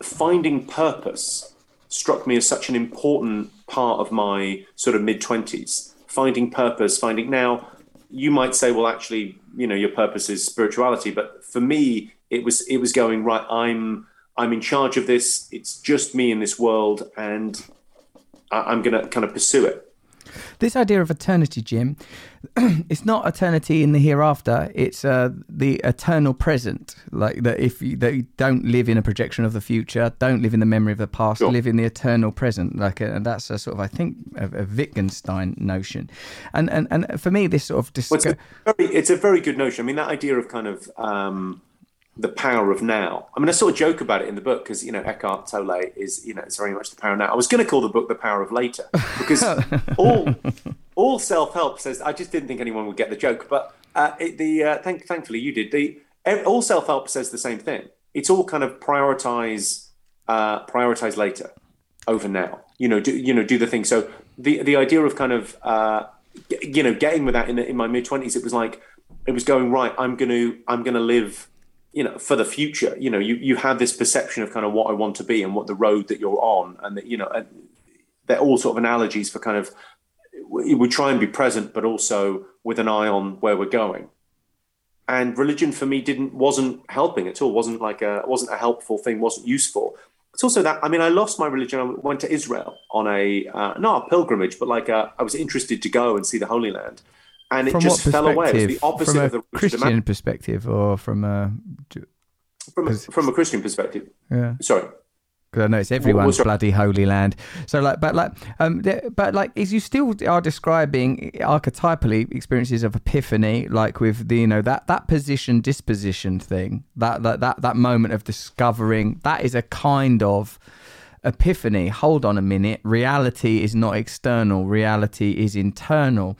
S9: finding purpose struck me as such an important part of my sort of mid 20s finding purpose finding now you might say well actually you know your purpose is spirituality. But for me it was it was going right i'm i'm in charge of this. It's just me in this world and I- i'm going to kind of pursue it
S1: this idea of eternity, Jim, it's not eternity in the hereafter. It's uh, the eternal present. Like that, if you, that you don't live in a projection of the future, don't live in the memory of the past,
S9: Sure.
S1: live in the eternal present. Like, uh, and that's a sort of, I think, a, a Wittgenstein notion. And and and for me, this sort of
S9: Well, it's, a very, it's a very good notion. I mean, that idea of kind of um, the power of now. I mean, I sort of joke about it in the book because you know Eckhart Tolle is you know it's very much the power of now. I was going to call the book the power of later because all all self help says. I just didn't think anyone would get the joke, but uh, it, the uh, thank, thankfully you did. The all self help says the same thing. It's all kind of prioritize uh, prioritize later over now. You know, do you know do the thing. So the the idea of kind of uh, you know getting with that in the, in my mid twenties, it was like it was going right. I'm going to I'm going to live. You know, for the future. You know, you you have this perception of kind of what I want to be and what the road that you're on, and that you know, they're all sort of analogies for kind of we we try and be present, but also with an eye on where we're going. and religion for me didn't wasn't helping at all. wasn't like a wasn't a helpful thing. wasn't useful. It's also that I mean I lost my religion. I went to Israel on a uh, not a pilgrimage, but like a, I was interested to go and see the Holy Land, and it
S1: From
S9: just
S1: what
S9: fell away. It was the opposite
S1: From a
S9: of the
S1: Christian perspective, or from a
S9: from a, from a Christian perspective.
S1: yeah?
S9: Sorry.
S1: because I know it's everyone's
S9: your-
S1: bloody holy land. So like, but like, um, but like, is you still are describing archetypally experiences of epiphany, like with the you know that that position disposition thing, that that that that moment of discovering that is a kind of epiphany. Hold on a minute, reality is not external, reality is internal.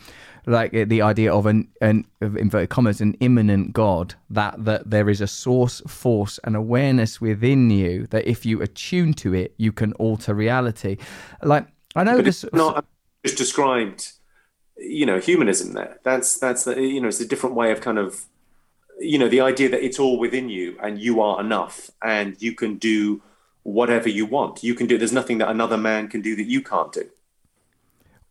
S1: Like uh, the idea of an, an of inverted commas, an immanent God, that that there is a source, force, and awareness within you that if you attune to it, you can alter reality. Like I know
S9: But
S1: this.
S9: it's not just described, you know, humanism. There, that's that's the you know, it's a different way of kind of, you know, the idea that it's all within you and you are enough and you can do whatever you want. You can do. There's nothing that another man can do that you can't do.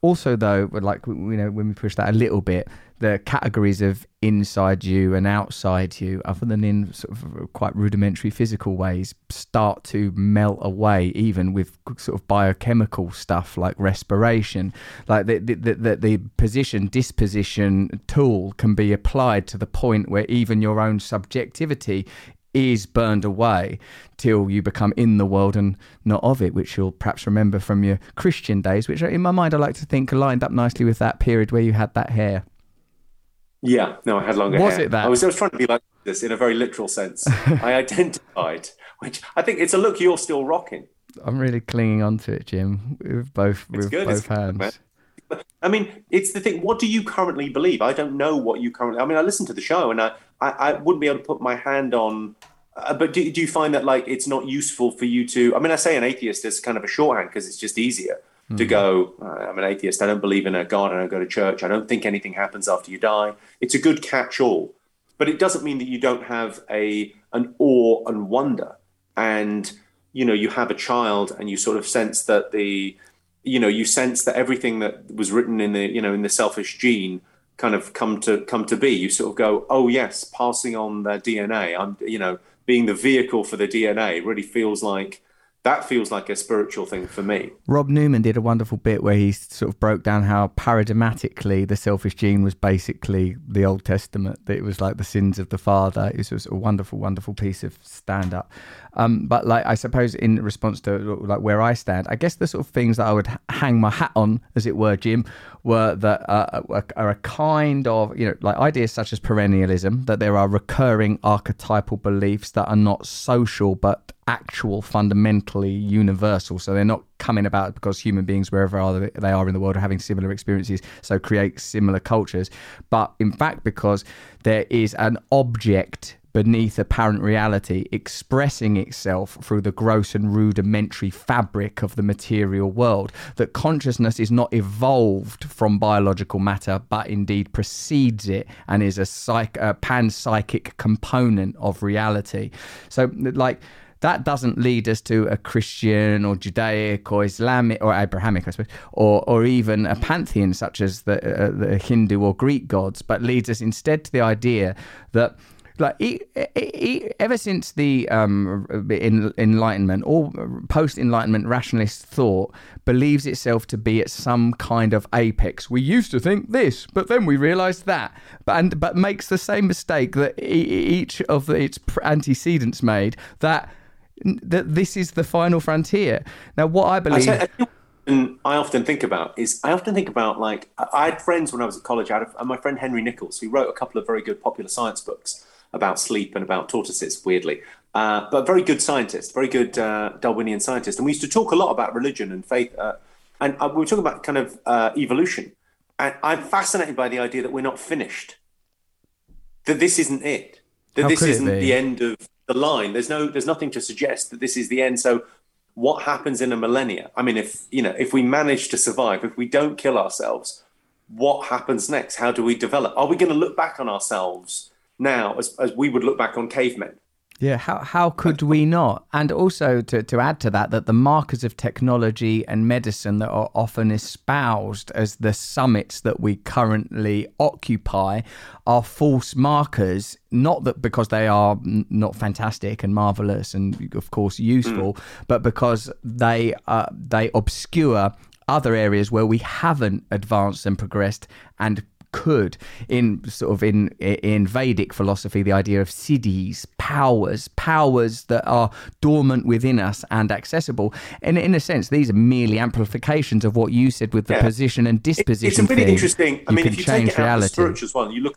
S1: Also though like you know when we push that a little bit the categories of inside you and outside you other than in sort of quite rudimentary physical ways start to melt away even with sort of biochemical stuff like respiration. Like the the, the, the, the position disposition tool can be applied to the point where even your own subjectivity is burned away till you become in the world and not of it, which you'll perhaps remember from your Christian days, which uh, in my mind I like to think lined up nicely with that period where you had that hair.
S9: Yeah, no, I had longer
S1: Was
S9: hair.
S1: it that?
S9: I was, I was trying to be like this in a very literal sense. I identified, which I think it's a look you're still rocking.
S1: I'm really clinging on to it, Jim, with both
S9: It's
S1: with
S9: good,
S1: both
S9: it's good,
S1: hands.
S9: I mean, it's the thing. What do you currently believe? I don't know what you currently. I mean, I listen to the show, and I, I, I wouldn't be able to put my hand on. Uh, but do, do you find that like it's not useful for you to? I mean, I say an atheist is kind of a shorthand because it's just easier to go. Uh, I'm an atheist. I don't believe in a God. I don't go to church. I don't think anything happens after you die. It's a good catch-all, but it doesn't mean that you don't have a an awe and wonder and you know you have a child and you sort of sense that the you know you sense that everything that was written in the you know in the selfish gene kind of come to come to be. You sort of go oh yes passing on their dna i'm you know being the vehicle for the dna really feels like that feels like a spiritual thing for me
S1: Rob Newman did a wonderful bit where he sort of broke down how paradigmatically the selfish gene was basically the Old Testament. That it was like the sins of the father. It was a wonderful, wonderful piece of stand up. Um, but like I suppose in response to like where I stand, I guess the sort of things that I would hang my hat on, as it were, Jim, were that uh, are a kind of you know like ideas such as perennialism, that there are recurring archetypal beliefs that are not social but actual fundamentally universal. So they're not coming about because human beings wherever they are in the world are having similar experiences so create similar cultures. But in fact because there is an object beneath apparent reality expressing itself through the gross and rudimentary fabric of the material world that consciousness is not evolved from biological matter but indeed precedes it and is a psych a panpsychic component of reality. So like that doesn't lead us to a Christian or Judaic or Islamic or Abrahamic, I suppose, or or even a pantheon such as the, uh, the Hindu or Greek gods, but leads us instead to the idea that. Like ever since the um, en- Enlightenment or post Enlightenment rationalist thought believes itself to be at some kind of apex. We used to think this, but then we realised that, but and but makes the same mistake that each of its antecedents made that that this is the final frontier. Now, what I believe,
S9: I, I often think about is I often think about like I had friends when I was at college. I had a, my friend Henry Nicholls, who wrote a couple of very good popular science books about sleep and about tortoises. Weirdly, uh, but very good scientist, very good uh, Darwinian scientist. And we used to talk a lot about religion and faith. Uh, and uh, we were talking about kind of uh, evolution. And I'm fascinated by the idea that we're not finished. That this isn't it. That
S1: How
S9: this isn't the end of the line. There's no. There's nothing to suggest that this is the end. So what happens in a millennia? I mean, if you know, if we manage to survive, if we don't kill ourselves, what happens next? How do we develop? Are we going to look back on ourselves now as, as we would look back on cavemen?
S1: Yeah, how how could we not? And also to, to add to that, that the markers of technology and medicine that are often espoused as the summits that we currently occupy are false markers. Not that because they are n- not fantastic and marvelous and of course useful, but because they uh, they obscure other areas where we haven't advanced and progressed and could in sort of in in Vedic philosophy the idea of siddhis powers powers that are dormant within us and accessible and in a sense these are merely amplifications of what you said with the
S9: Yeah.
S1: position and
S9: It-
S1: disposition
S9: It's a really
S1: thing.
S9: interesting. I
S1: You
S9: mean, if you
S1: change
S9: take it out of the
S1: reality.
S9: spiritual as well, you look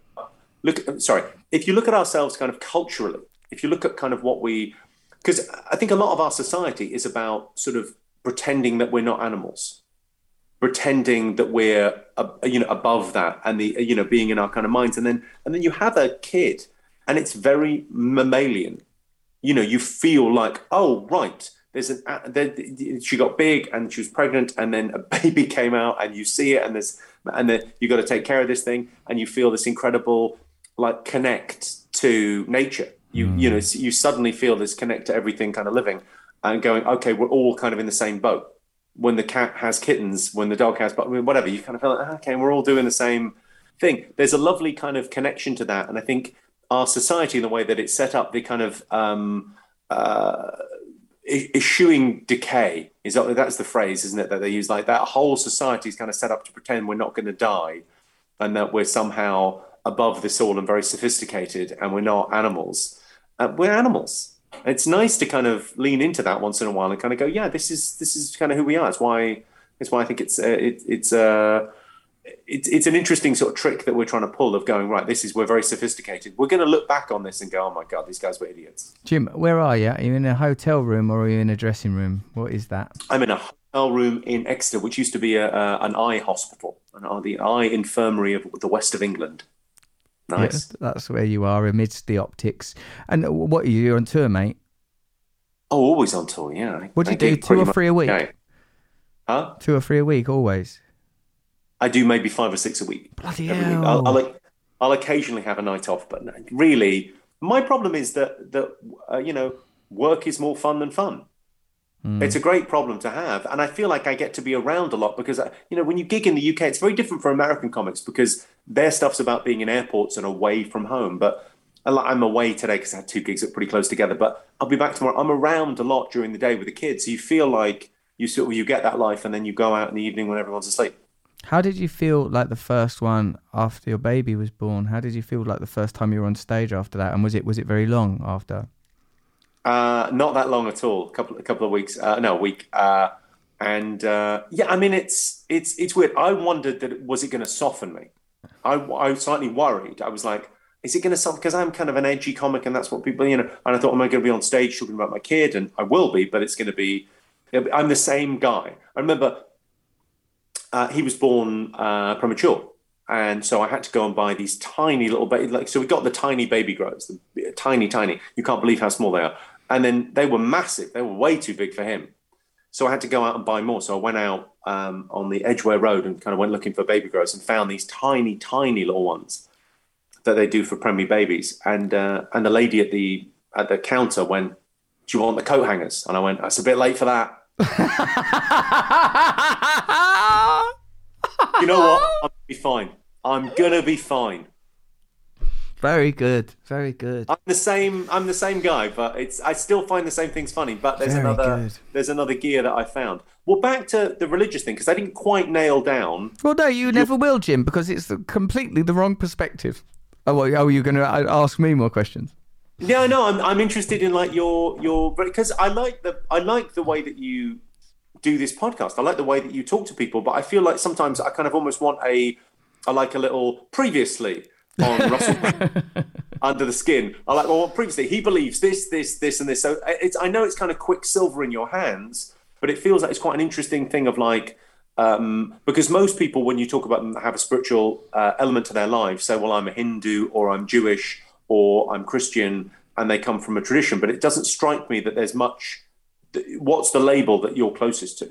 S9: look. uh, Sorry, if you look at ourselves kind of culturally, if you look at kind of what we, because I think a lot of our society is about sort of pretending that we're not animals, pretending that we're uh, you know above that, and the you know being in our kind of minds, and then and then you have a kid, and it's very mammalian. You know, you feel like, oh right, there's an a- there, she got big and she was pregnant, and then a baby came out, and you see it, and there's and then you got to take care of this thing, and you feel this incredible like connect to nature. You you know you suddenly feel this connect to everything kind of living, and going okay, we're all kind of in the same boat. When the cat has kittens, when the dog has, but I mean, whatever, you kind of feel like okay, we're all doing the same thing. There's a lovely kind of connection to that, and I think our society, in the way that it's set up, the kind of um, uh, eschewing decay is that- that's the phrase, isn't it? That they use like that whole society is kind of set up to pretend we're not going to die, and that we're somehow above this all and very sophisticated, and we're not animals. Uh, we're animals. It's nice to kind of lean into that once in a while and kind of go, yeah, this is this is kind of who we are. It's why it's why I think it's uh, it, it's uh, it's it's an interesting sort of trick that we're trying to pull of going right. This is we're very sophisticated. We're going to look back on this and go, oh my god, these guys were idiots.
S1: Jim, where are you? Are you in a hotel room or are you in a dressing room? What is that?
S9: I'm in a hotel room in Exeter, which used to be a, a, an eye hospital, an, eye- the eye infirmary of the west of England. Nice.
S1: Yes, that's where you are amidst the optics. And what are you You're on tour, mate?
S9: Oh, always on tour, yeah.
S1: What do
S9: I
S1: you do, two or
S9: much
S1: three a week?
S9: every day. Huh?
S1: Two or three a week, always.
S9: I do maybe five or six a week.
S1: Bloody
S9: every week.
S1: hell.
S9: I'll, I'll, I'll occasionally have a night off, but really, my problem is that that uh, you know, work is more fun than fun.
S1: Hmm.
S9: It's a great problem to have, and I feel like I get to be around a lot because uh, you know when you gig in the UK, it's very different for American comics because their stuff's about being in airports and away from home. But I'm away today because I had two gigs that are pretty close together. But I'll be back tomorrow. I'm around a lot during the day with the kids, so you feel like you sort of you get that life, and then you go out in the evening when everyone's asleep.
S1: How did you feel like the first one after your baby was born? How did you feel like the first time you were on stage after that? And was it was it very long after?
S9: Uh, not that long at all. A couple, a couple of weeks. Uh, no, a week. Uh, and uh, yeah, I mean, it's it's it's weird. I wondered that was it going to soften me. I, I was slightly worried. I was like, is it going to soften? Because I'm kind of an edgy comic, and that's what people, you know. And I thought, am I going to be on stage talking about my kid? And I will be, but it's going to be. I'm the same guy. I remember uh, he was born uh, premature. And so I had to go and buy these tiny little baby, like so we got the tiny baby grows, the tiny, tiny. You can't believe how small they are. And then they were massive. They were way too big for him. So I had to go out and buy more. So I went out um, on the Edgware Road and kind of went looking for baby grows and found these tiny, tiny little ones that they do for preemie babies. And uh, and the lady at the at the counter went, "Do you want the coat hangers?" And I went, "That's a bit late for that." you know what? I'm gonna be fine. I'm gonna be fine.
S1: Very good, very good.
S9: I'm the same. I'm the same guy, but it's. I still find the same things funny. But there's
S1: Very
S9: another.
S1: good.
S9: There's another gear that I found. Well, back to the religious thing because I didn't quite nail down.
S1: Well, no, you never will, Jim, because it's completely the wrong perspective. Oh, well, oh, you're going to uh, ask me more questions?
S9: Yeah, no, I'm. I'm interested in like your your because I like the I like the way that you do this podcast. I like the way that you talk to people, but I feel like sometimes I kind of almost want a. I like a little previously on Russell under the skin. I like well previously he believes this, this, this, and this. So it's I know it's kind of quicksilver in your hands, but it feels like it's quite an interesting thing of like um, because most people when you talk about them have a spiritual uh, element to their lives say well I'm a Hindu or I'm Jewish or I'm Christian and they come from a tradition, but it doesn't strike me that there's much. What's the label that you're closest to?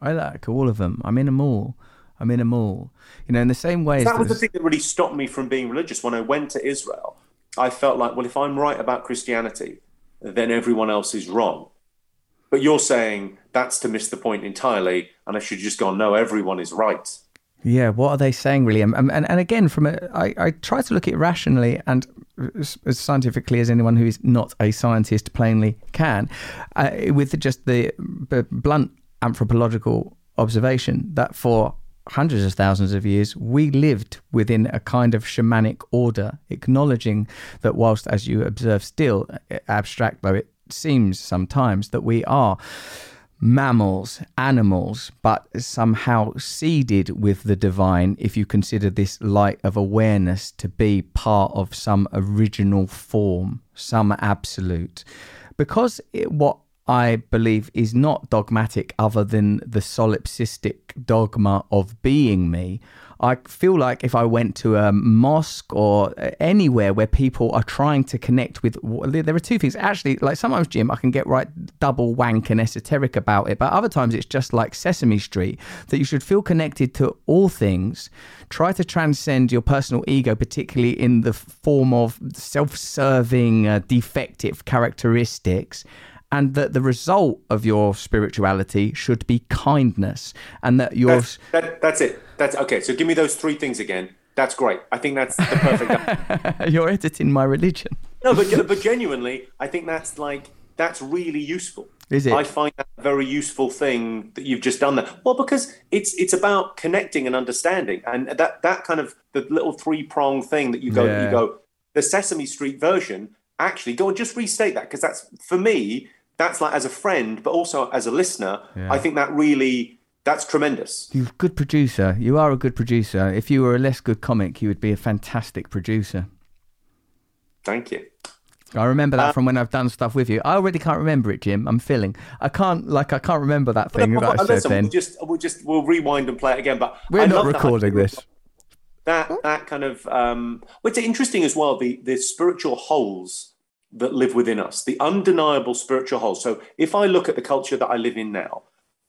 S1: I like all of them. I'm in them all. I'm in them all. You know, in the same way as
S9: that was the thing that really stopped me from being religious when I went to Israel. I felt like, well, if I'm right about Christianity, then everyone else is wrong. But you're saying that's to miss the point entirely, and I should just go, no, everyone is right.
S1: Yeah, what are they saying really? And and, and again, from a, I, I try to look at it rationally and as, scientifically as anyone who is not a scientist plainly can, uh, with just the blunt anthropological observation that for hundreds of thousands of years we lived within a kind of shamanic order, acknowledging that whilst, as you observe, still abstract though it seems sometimes, that we are mammals, animals, but somehow seeded with the divine if you consider this light of awareness to be part of some original form, some absolute. Because it, what I believe is not dogmatic other than the solipsistic dogma of being me. I feel like if I went to a mosque or anywhere where people are trying to connect with, there are two things. Actually, like sometimes, Jim, I can get right double wank and esoteric about it, but other times it's just like Sesame Street that you should feel connected to all things. Try to transcend your personal ego, particularly in the form of self serving, uh, defective characteristics and that the result of your spirituality should be kindness and that your
S9: that's, that, that's it. That's okay so give me those three things again. That's great. I think that's the perfect
S1: you're editing my religion.
S9: No but, but genuinely i think that's like that's really useful.
S1: Is it?
S9: I find that a very useful thing that you've just done that well because it's it's about connecting and understanding and that that kind of the little three prong thing that you go yeah. you go the sesame street version actually go and just restate that because that's for me that's like as a friend, but also as a listener, yeah. I think that really that's tremendous.
S1: You're a good producer. You are a good producer. If you were a less good comic, you would be a fantastic producer.
S9: Thank you.
S1: I remember that uh, from when I've done stuff with you. I already can't remember it, Jim. I'm feeling. I can't like I can't remember that thing that I said
S9: listen,
S1: then.
S9: We'll just we'll just we'll rewind and play it again. But
S1: we're I not recording that this.
S9: That that kind of um, what's interesting as well. The the spiritual holes that live within us, the undeniable spiritual whole. So if I look at the culture that I live in now,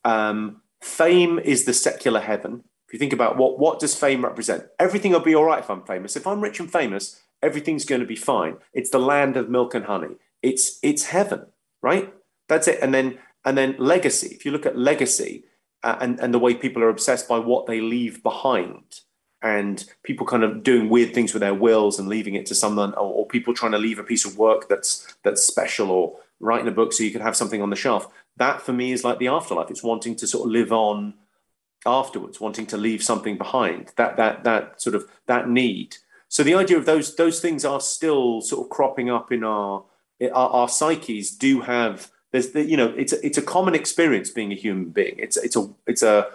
S9: um, fame is the secular heaven. If you think about what what does fame represent, everything will be all right if I'm famous. If I'm rich and famous, everything's going to be fine. It's the land of milk and honey. It's it's heaven, right? That's it. And then and then legacy. If you look at legacy uh, and and the way people are obsessed by what they leave behind, and people kind of doing weird things with their wills and leaving it to someone or, or, people trying to leave a piece of work that's that's special or writing a book so you can have something on the shelf. That for me is like the afterlife. It's wanting to sort of live on afterwards wanting to leave something behind. That that that sort of that need. So the idea of those those things are still sort of cropping up in our our, our psyches do have there's the, you know it's a, it's a common experience being a human being. It's it's a it's a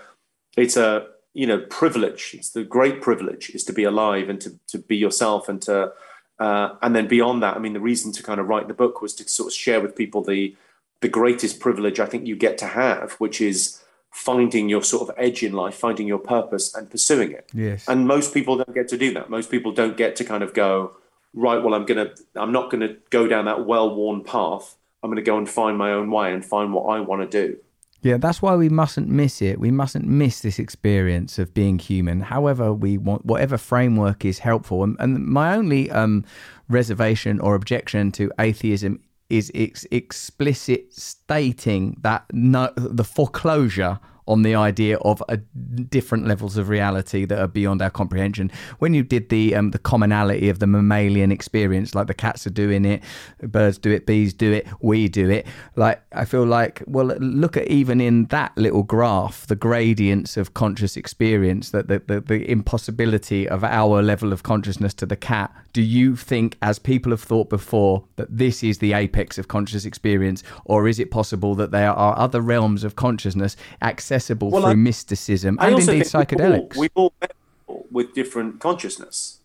S9: it's a you know privilege it's the great privilege is to be alive and to, to be yourself and to uh, and then beyond that i mean the reason to kind of write the book was to sort of share with people the the greatest privilege i think you get to have which is finding your sort of edge in life finding your purpose and pursuing it.
S1: Yes.
S9: And most people don't get to do that. Most people don't get to kind of go right well i'm gonna i'm not gonna go down that well-worn path. I'm gonna go and find my own way and find what i want to do
S1: yeah, that's why we mustn't miss it. We mustn't miss this experience of being human. However, we want whatever framework is helpful. And, and my only um, reservation or objection to atheism is its explicit stating that no, the foreclosure on the idea of a different levels of reality that are beyond our comprehension. When you did the um, the commonality of the mammalian experience, like the cats are doing it, birds do it, bees do it, we do it. Like I feel like, well, look at even in that little graph, the gradients of conscious experience, that the, the, the impossibility of our level of consciousness to the cat. Do you think, as people have thought before, that this is the apex of conscious experience, or is it possible that there are other realms of consciousness accessible accessible well, through I, mysticism and indeed psychedelics.
S9: We've all, we've all met people with different consciousness.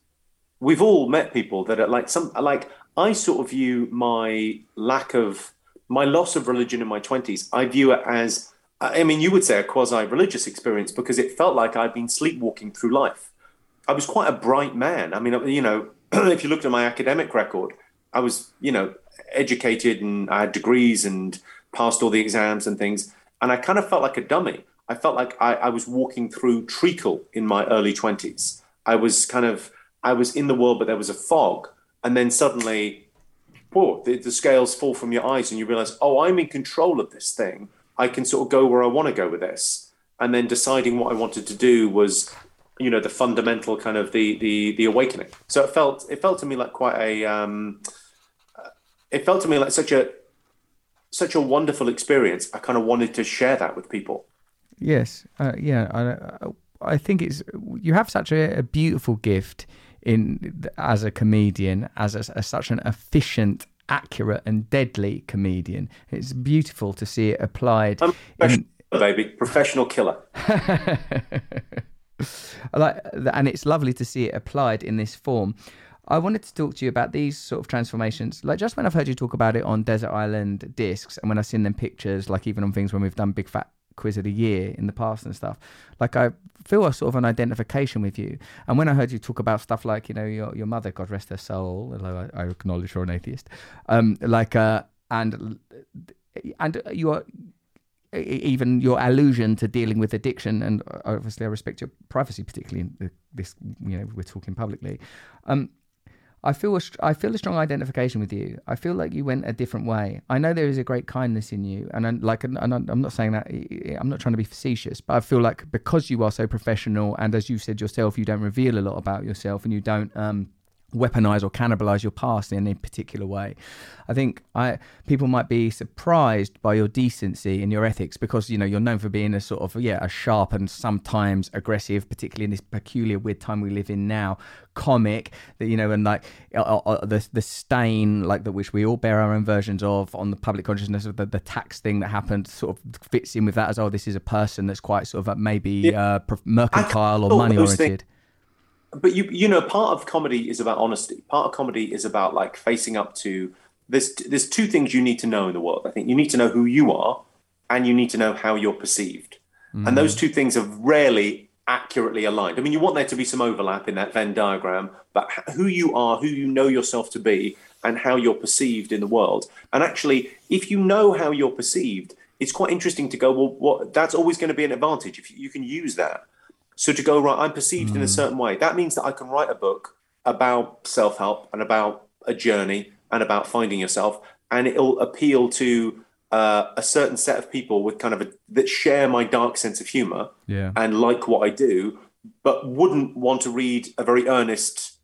S9: We've all met people that are like some like I sort of view my lack of my loss of religion in my twenties. I view it as I mean, you would say a quasi-religious experience because it felt like I'd been sleepwalking through life. I was quite a bright man. I mean, you know, if you looked at my academic record, I was, you know, educated and I had degrees and passed all the exams and things and I kind of felt like a dummy. I felt like I, I was walking through treacle in my early 20s. I was kind of, I was in the world, but there was a fog. And then suddenly whoa, the, the scales fall from your eyes and you realize, oh, I'm in control of this thing. I can sort of go where I want to go with this. And then deciding what I wanted to do was, you know, the fundamental kind of the the the awakening. So it felt it felt to me like quite a um, it felt to me like such a such a wonderful experience. I kind of wanted to share that with people.
S1: Yes, uh, yeah. I, I think it's you have such a, a beautiful gift in as a comedian, as a, as such an efficient, accurate, and deadly comedian. It's beautiful to see it applied.
S9: I'm in, baby, professional killer.
S1: like, and it's lovely to see it applied in this form. I wanted to talk to you about these sort of transformations. Like just when I've heard you talk about it on Desert Island discs, and when I've seen them pictures, like even on things when we've done Big Fat Quiz of the Year in the past and stuff, like I feel a sort of an identification with you. And when I heard you talk about stuff like, you know, your your mother, God rest her soul, although I, I acknowledge you're an atheist, um, like uh, and and you are even your allusion to dealing with addiction, and obviously I respect your privacy, particularly in this, you know, we're talking publicly. Um, I feel a, I feel a strong identification with you. I feel like you went a different way. I know there is a great kindness in you, and I'm, like, and I'm not saying that I'm not trying to be facetious, but I feel like because you are so professional, and as you said yourself, you don't reveal a lot about yourself, and you don't um, weaponize or cannibalize your past in any particular way. I think I people might be surprised by your decency and your ethics because you know you're known for being a sort of yeah a sharp and sometimes aggressive, particularly in this peculiar weird time we live in now. Comic that you know and like uh, uh, uh, the the stain like that which we all bear our own versions of on the public consciousness of the, the tax thing that happened sort of fits in with that as oh this is a person that's quite sort of uh, maybe yeah. uh, mercantile or money oriented
S9: but you you know part of comedy is about honesty. Part of comedy is about like facing up to there's there's two things you need to know in the world i think. You need to know who you are and you need to know how you're perceived. Mm. and those two things are rarely accurately aligned. I mean you want there to be some overlap in that venn diagram but who you are who you know yourself to be and how you're perceived in the world. And actually if you know how you're perceived it's quite interesting to go well what that's always going to be an advantage. If you, you can use that so to go right, I'm perceived mm. in a mm. certain way. That means that I can write a book about self help and about a journey and about finding yourself, and it'll appeal to uh, a certain set of people with kind of a, that share my dark sense of humor
S1: yeah.
S9: and like what I do, but wouldn't want to read a very earnest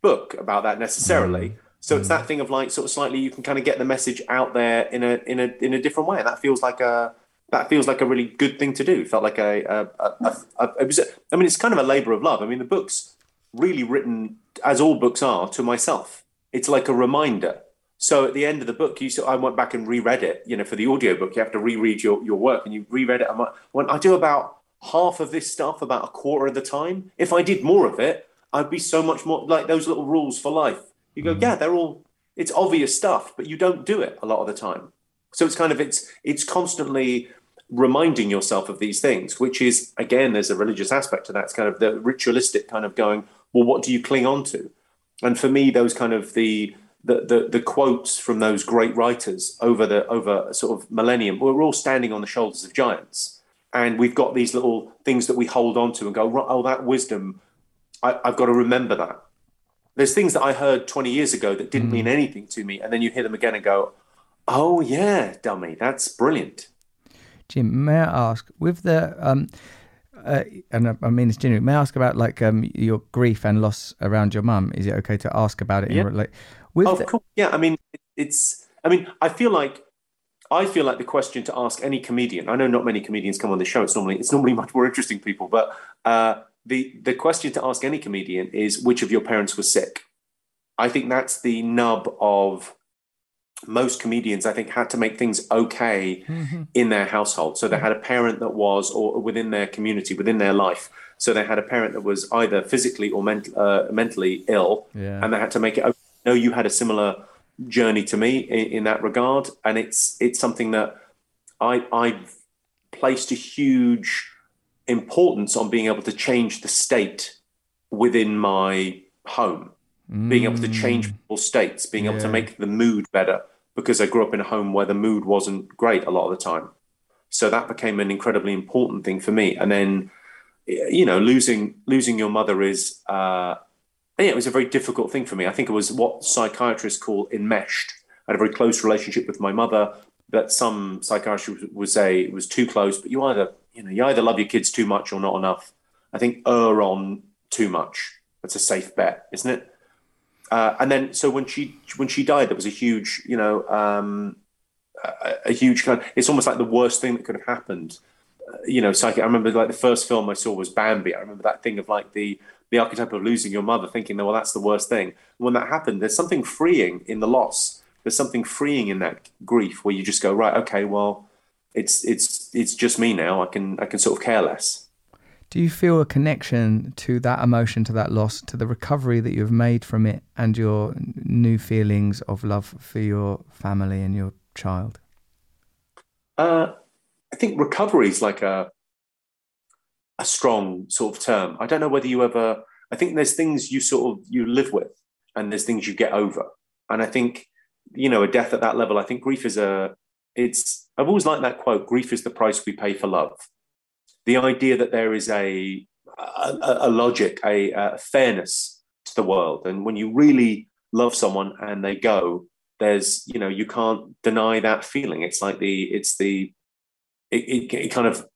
S9: book about that necessarily. Mm. So mm. it's that thing of like sort of slightly you can kind of get the message out there in a in a in a different way, and that feels like a that feels like a really good thing to do. It felt like a, a, a, a, it was. A, I mean, it's kind of a labor of love. I mean, the book's really written, as all books are, to myself. It's like a reminder. So at the end of the book, you. So I went back and reread it. You know, for the audiobook, you have to reread your your work, and you reread it. I'm like, when I do about half of this stuff, about a quarter of the time. If I did more of it, I'd be so much more like those little rules for life. You go, mm. yeah, they're all. It's obvious stuff, but you don't do it a lot of the time. So it's kind of it's it's constantly reminding yourself of these things, which is again, there's a religious aspect to that. It's kind of the ritualistic kind of going, well, what do you cling on to? And for me, those kind of the the, the, the quotes from those great writers over the over sort of millennium, we're all standing on the shoulders of giants, and we've got these little things that we hold on to and go, oh, that wisdom, I, I've got to remember that. There's things that I heard 20 years ago that didn't mm. mean anything to me, and then you hear them again and go, oh yeah, dummy, that's brilliant.
S1: Jim, may I ask, with the um, uh, and I mean it's genuine. May I ask about like um your grief and loss around your mum? Is it okay to ask about it?
S9: Yeah.
S1: In, like,
S9: with of the... course. Yeah. I mean, it's. I mean, I feel like. I feel like the question to ask any comedian. I know not many comedians come on the show. It's normally it's normally much more interesting people, but uh, the the question to ask any comedian is which of your parents was sick. I think that's the nub of most comedians, I think, had to make things okay mm-hmm. in their household. So they had a parent that was, or within their community, within their life. So they had a parent that was either physically or ment- uh, mentally ill,
S1: yeah.
S9: and they had to make it. Okay. No, you had a similar journey to me in, in, that regard, and it's it's something that I I've placed a huge importance on being able to change the state within my home mm. being able to change mm. people's states, being yeah. able to make the mood better because I grew up in a home where the mood wasn't great a lot of the time. So that became an incredibly important thing for me. And then, you know, losing losing your mother is, uh, yeah, it was a very difficult thing for me. I think it was what psychiatrists call enmeshed. I had a very close relationship with my mother. That some psychiatrists would- would say it was too close, but you either you know you either love your kids too much or not enough. I think err on too much. That's a safe bet, isn't it? Uh, and then so when she when she died, there was a huge you know um, a, a huge kind. it's almost like the worst thing that could have happened. Uh, you know, psychic. I remember like the first film I saw was Bambi. I remember that thing of like the the archetype of losing your mother, thinking, that well, that's the worst thing. When that happened, there's something freeing in the loss. There's something freeing in that grief where you just go, right, okay, well, it's it's it's just me now. I can I can sort of care less.
S1: Do you feel a connection to that emotion, to that loss, to the recovery that you've made from it, and your new feelings of love for your family and your child?
S9: Uh, I think recovery is like a a strong sort of term. I don't know whether you ever. I think there's things you sort of you live with, and there's things you get over. And I think you know a death at that level. I think grief is a. It's. I've always liked that quote. Grief is the price we pay for love. The idea that there is a a, a logic, a, a fairness to the world, and when you really love someone and they go, there's you know you can't deny that feeling. It's like the it's the it, it, it kind of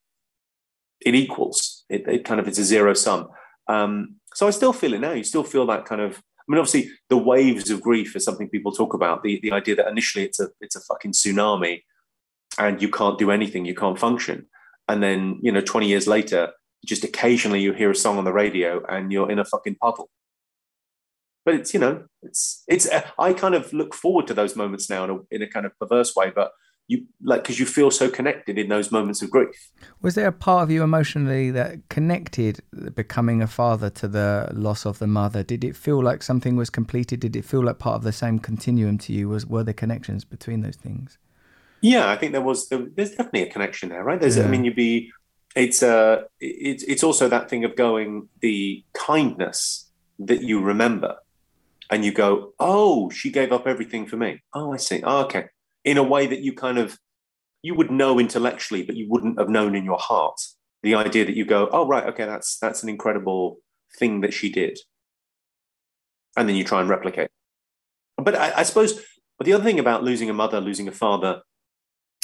S9: it equals it, it kind of it's a zero sum. Um, so i still feel it now. You still feel that kind of i mean obviously the waves of grief is something people talk about. The, the idea that initially it's a it's a fucking tsunami and you can't do anything you can't function and then you know 20 years later just occasionally you hear a song on the radio and you're in a fucking puddle but it's you know it's it's i kind of look forward to those moments now in a, in a kind of perverse way but you like because you feel so connected in those moments of grief
S1: Was there a part of you emotionally that connected becoming a father to the loss of the mother? Did it feel like something was completed? Did it feel like part of the same continuum to you? Was were there connections between those things?
S9: Yeah, I think there was. There, there's definitely a connection there, right? There's. I mean, you'd be. It's uh It's it's also that thing of going the kindness that you remember, and you go, oh, she gave up everything for me. Oh, I see. Oh, okay. In a way that you kind of you would know intellectually, but you wouldn't have known in your heart. The idea that you go, oh, right, okay, that's that's an incredible thing that she did, and then you try and replicate. But I, I suppose, but the other thing about losing a mother, losing a father,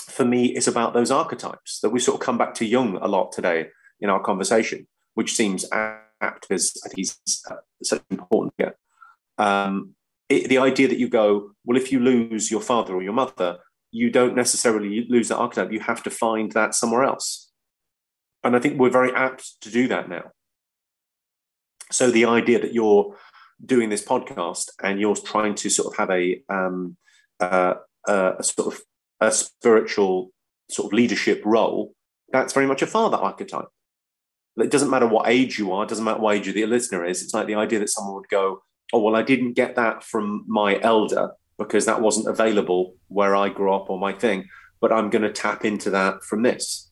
S9: for me is about those archetypes that we sort of come back to Jung a lot today in our conversation, which seems apt because he's uh, such an important here. Um, it, the idea that you go, well, if you lose your father or your mother, you don't necessarily lose that archetype. You have to find that somewhere else. And I think we're very apt to do that now. So the idea that you're doing this podcast and you're trying to sort of have a um, uh, uh, a sort of a spiritual sort of leadership role, that's very much a father archetype. It doesn't matter what age you are, it doesn't matter what age the listener is. It's like the idea that someone would go, Oh, well, I didn't get that from my elder because that wasn't available where I grew up or my thing, but I'm going to tap into that from this.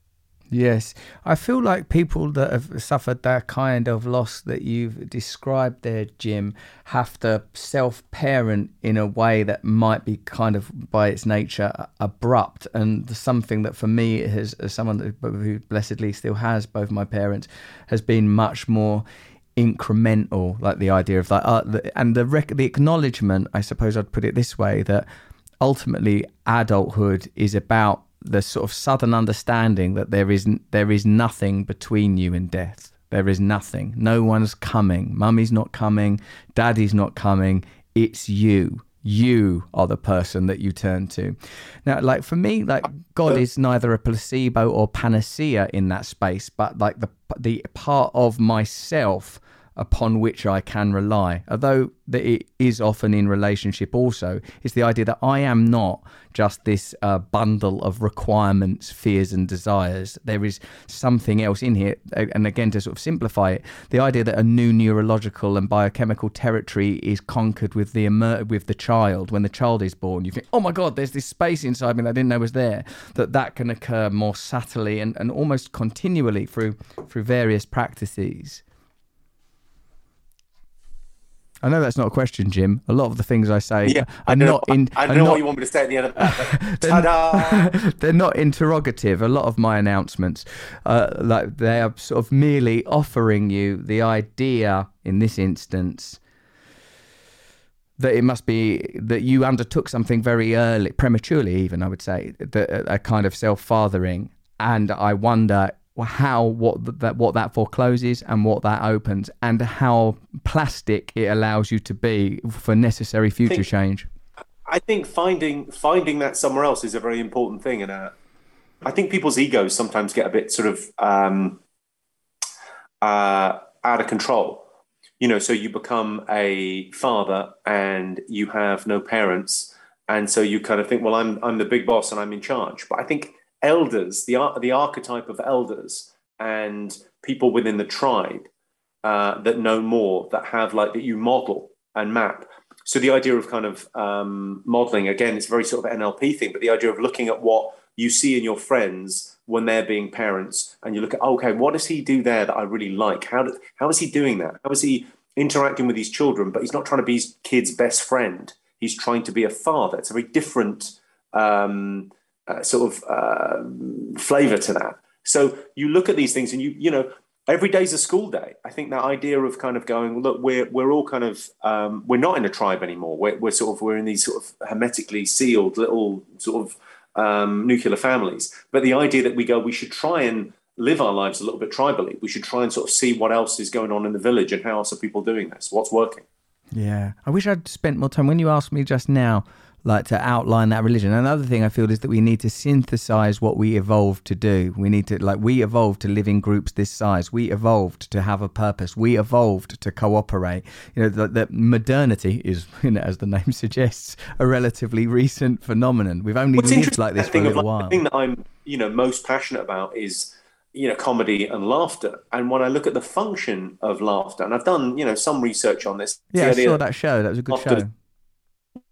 S1: Yes, I feel like people that have suffered that kind of loss that you've described there, Jim, have to self-parent in a way that might be kind of, by its nature, abrupt, and something that for me, has as someone that, who blessedly still has both my parents, has been much more incremental. Like the idea of like, uh, the, and the rec- the acknowledgement, I suppose I'd put it this way, that ultimately adulthood is about the sort of southern understanding that there is there is nothing between you and death. There is nothing. No one's coming. Mummy's not coming. Daddy's not coming. It's you. You are the person that you turn to. Now, like for me, like God uh, is neither a placebo or panacea in that space, but like the the part of myself upon which I can rely. Although that it is often in relationship also, is the idea that I am not just this uh, bundle of requirements, fears, and desires. There is something else in here. And again, to sort of simplify it, the idea that a new neurological and biochemical territory is conquered with the with the child when the child is born. You think, oh my God, there's this space inside me that I didn't know was there. That that can occur more subtly and, and almost continually through through various practices. I know that's not a question, Jim. A lot of the things I say
S9: Yeah,
S1: are
S9: I know,
S1: in.
S9: I
S1: are
S9: don't know
S1: not-
S9: what you want me to say at the end of that.
S1: they're, they're not interrogative. A lot of my announcements, uh, like they are sort of merely offering you the idea, in this instance, that it must be that you undertook something very early, prematurely, even I would say, that a kind of self fathering. And I wonder how what that what that forecloses and what that opens, and how plastic it allows you to be for necessary future
S9: Think-
S1: change.
S9: I think finding finding that somewhere else is a very important thing, and uh, I think people's egos sometimes get a bit sort of um, uh, out of control. You know, so you become a father and you have no parents, and so you kind of think, well, I'm I'm the big boss and I'm in charge. But I think elders, the the archetype of elders and people within the tribe uh, that know more, that have like that you model and map. So the idea of kind of um, modeling again, it's very sort of NLP thing, but the idea of looking at what you see in your friends when they're being parents, and you look at okay, what does he do there that I really like? How do, how is he doing that? How is he interacting with his children? But he's not trying to be his kid's best friend. He's trying to be a father. It's a very different um, uh, sort of uh, flavor to that. So you look at these things, and you you know every day's a school day. I think that idea of kind of going, look, we're we're all kind of um, we're not in a tribe anymore. We're, we're sort of we're in these sort of hermetically sealed little sort of um, nuclear families. But the idea that we go, we should try and live our lives a little bit tribally. We should try and sort of see what else is going on in the village and how else are people doing this, what's working.
S1: Yeah, I wish I'd spent more time. When you asked me just now, like to outline that religion. Another thing I feel is that we need to synthesize what we evolved to do. We need to like we evolved to live in groups this size. We evolved to have a purpose. We evolved to cooperate. You know that that modernity is, you know, as the name suggests, a relatively recent phenomenon. We've only
S9: What's
S1: lived like this for a little
S9: like,
S1: while.
S9: The thing that I'm, you know, most passionate about is, you know, comedy and laughter. And when I look at the function of laughter, and I've done, you know, some research on this.
S1: Yeah, I saw that show. That was a good
S9: Laughter-
S1: show.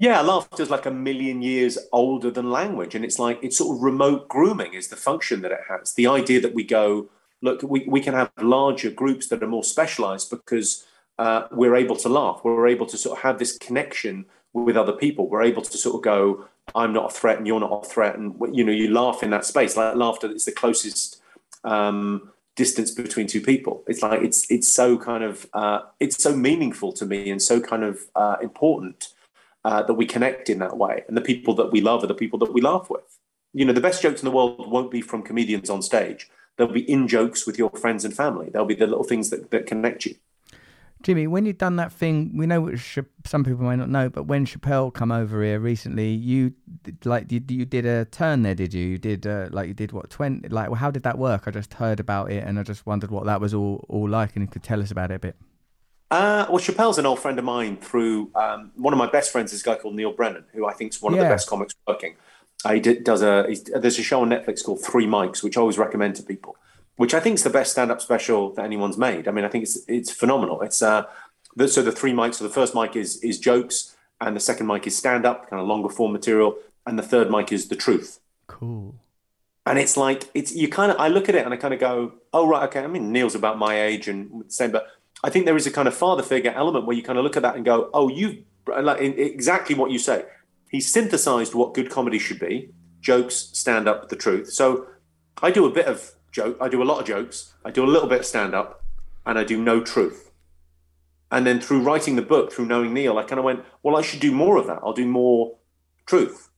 S9: Yeah, laughter's like a million years older than language. And it's like, it's sort of remote grooming is the function that it has. The idea that we go, look, we, we can have larger groups that are more specialized because uh, we're able to laugh. We're able to sort of have this connection with other people. We're able to sort of go, I'm not a threat and you're not a threat. And, you know, you laugh in that space. Like laughter is the closest um, distance between two people. It's like, it's, it's so kind of, uh, it's so meaningful to me and so kind of uh, important uh, that we connect in that way. And the people that we love are the people that we laugh with. You know, the best jokes in the world won't be from comedians on stage. They'll be in jokes with your friends and family. They'll be the little things that, that connect you.
S1: Jimmy, when you've done that thing, we know what Cha- some people may not know, but when Chappelle come over here recently, you like you, you did a turn there, did you? You did uh, like you did what twenty? Like, well, how did that work? I just heard about it, and I just wondered what that was all all like, and you could tell us about it a bit.
S9: Uh, well, Chappelle's an old friend of mine through um, one of my best friends is a guy called Neal Brennan, who I think is one of the best comics working. Uh, he did, does a he's, there's a show on Netflix called Three Mics, which I always recommend to people, which I think is the best stand-up special that anyone's made. I mean, I think it's it's phenomenal. It's uh, the, so the three mics. So the first mic is is jokes, and the second mic is stand-up, kind of longer form material, and the third mic is the truth.
S1: Cool.
S9: And it's like it's you kind of I look at it and I kind of go, oh right, okay. I mean Neal's about my age and same, but I think there is a kind of father figure element where you kind of look at that and go, oh, you like exactly what you say. He synthesized what good comedy should be: jokes, stand up, the truth. So I do a bit of joke, I do a lot of jokes, I do a little bit of stand up, and I do no truth. And then through writing the book, through knowing Neal, I kind of went, well, I should do more of that. I'll do more truth.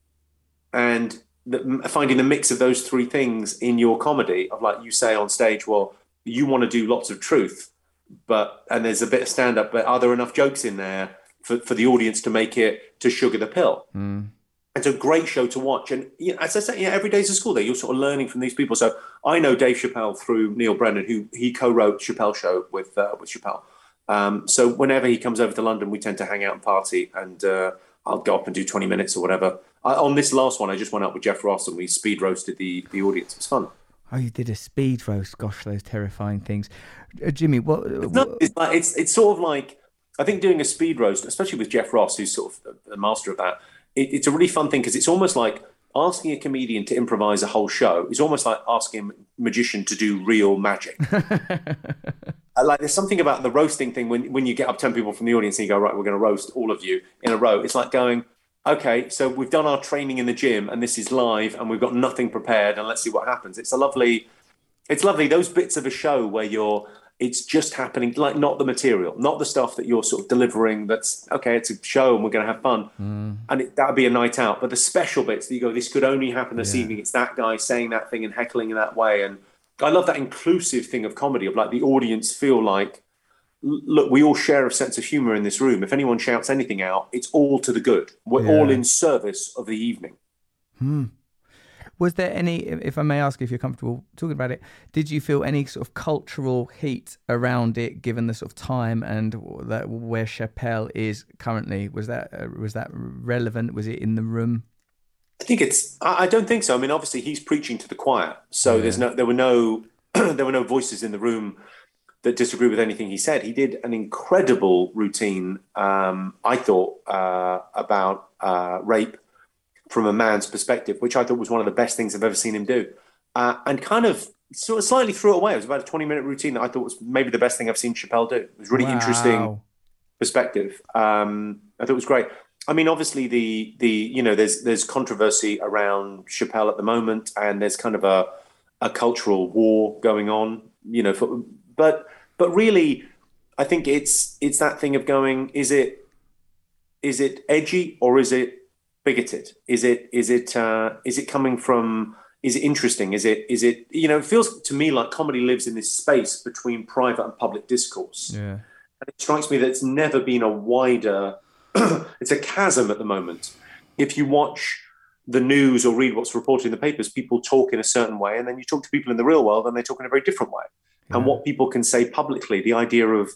S9: And the, finding the mix of those three things in your comedy of like you say on stage, well, you want to do lots of truth, but and there's a bit of stand up, but are there enough jokes in there for, for the audience to make it to sugar the pill? It's a great show to watch. And you know, as I say, yeah, every day's a school day. You're sort of learning from these people. So I know Dave Chappelle through Neal Brennan, who he co-wrote Chappelle Show with uh, with Chappelle. Um, so whenever he comes over to London, we tend to hang out and party, and uh, I'll go up and do 20 minutes or whatever. I, on this last one, I just went up with Jeff Ross and we speed roasted the the audience. It was fun.
S1: Oh, you did a speed roast. Gosh, those terrifying things. Uh, Jimmy, what?
S9: No, it's like it's it's sort of like I think doing a speed roast, especially with Jeff Ross, who's sort of the, the master of that. It, it's a really fun thing because it's almost like asking a comedian to improvise a whole show is almost like asking a magician to do real magic. Uh, like there's something about the roasting thing when when you get up ten people from the audience and you go right, we're going to roast all of you in a row. It's like going. Okay, so we've done our training in the gym, and this is live, and we've got nothing prepared, and let's see what happens. It's a lovely, it's lovely those bits of a show where you're it's just happening, like not the material, not the stuff that you're sort of delivering. That's okay. It's a show, and we're going to have fun, mm. and it, that'd be a night out. But the special bits that you go, this could only happen this
S1: Yeah.
S9: evening. It's that guy saying that thing and heckling in that way, and I love that inclusive thing of comedy of like the audience feel like, look, we all share a sense of humor in this room. If anyone shouts anything out, it's all to the good. We're
S1: Yeah.
S9: all in service of the evening.
S1: Was there any, if I may ask if you're comfortable talking about it, did you feel any sort of cultural heat around it, given the sort of time and that where Chappelle is currently? Was that uh, was that relevant? Was it in the room?
S9: I think it's. I, I don't think so. I mean, obviously, he's preaching to the choir, so there's no. There were no. there were no voices in the room that disagree with anything he said. He did an incredible routine. Um, I thought uh, about uh, rape from a man's perspective, which I thought was one of the best things I've ever seen him do, uh, and kind of sort of slightly threw it away. It was about a 20 minute routine that I thought was maybe the best thing I've seen Chappelle do. It was really interesting perspective. Um, I thought it was great. I mean, obviously, the the you know, there's there's controversy around Chappelle at the moment, and there's kind of a a cultural war going on. You know, for, but but really, I think it's it's that thing of going: is it is it edgy or is it bigoted? Is it is it uh, is it coming from? Is it interesting? Is it is it you know? It feels to me like comedy lives in this space between private and public discourse.
S1: Yeah.
S9: And it strikes me that it's never been a wider, it's a chasm at the moment. If you watch the news or read what's reported in the papers, people talk in a certain way, and then you talk to people in the real world and they talk in a very different way. And what people can say publicly, the idea of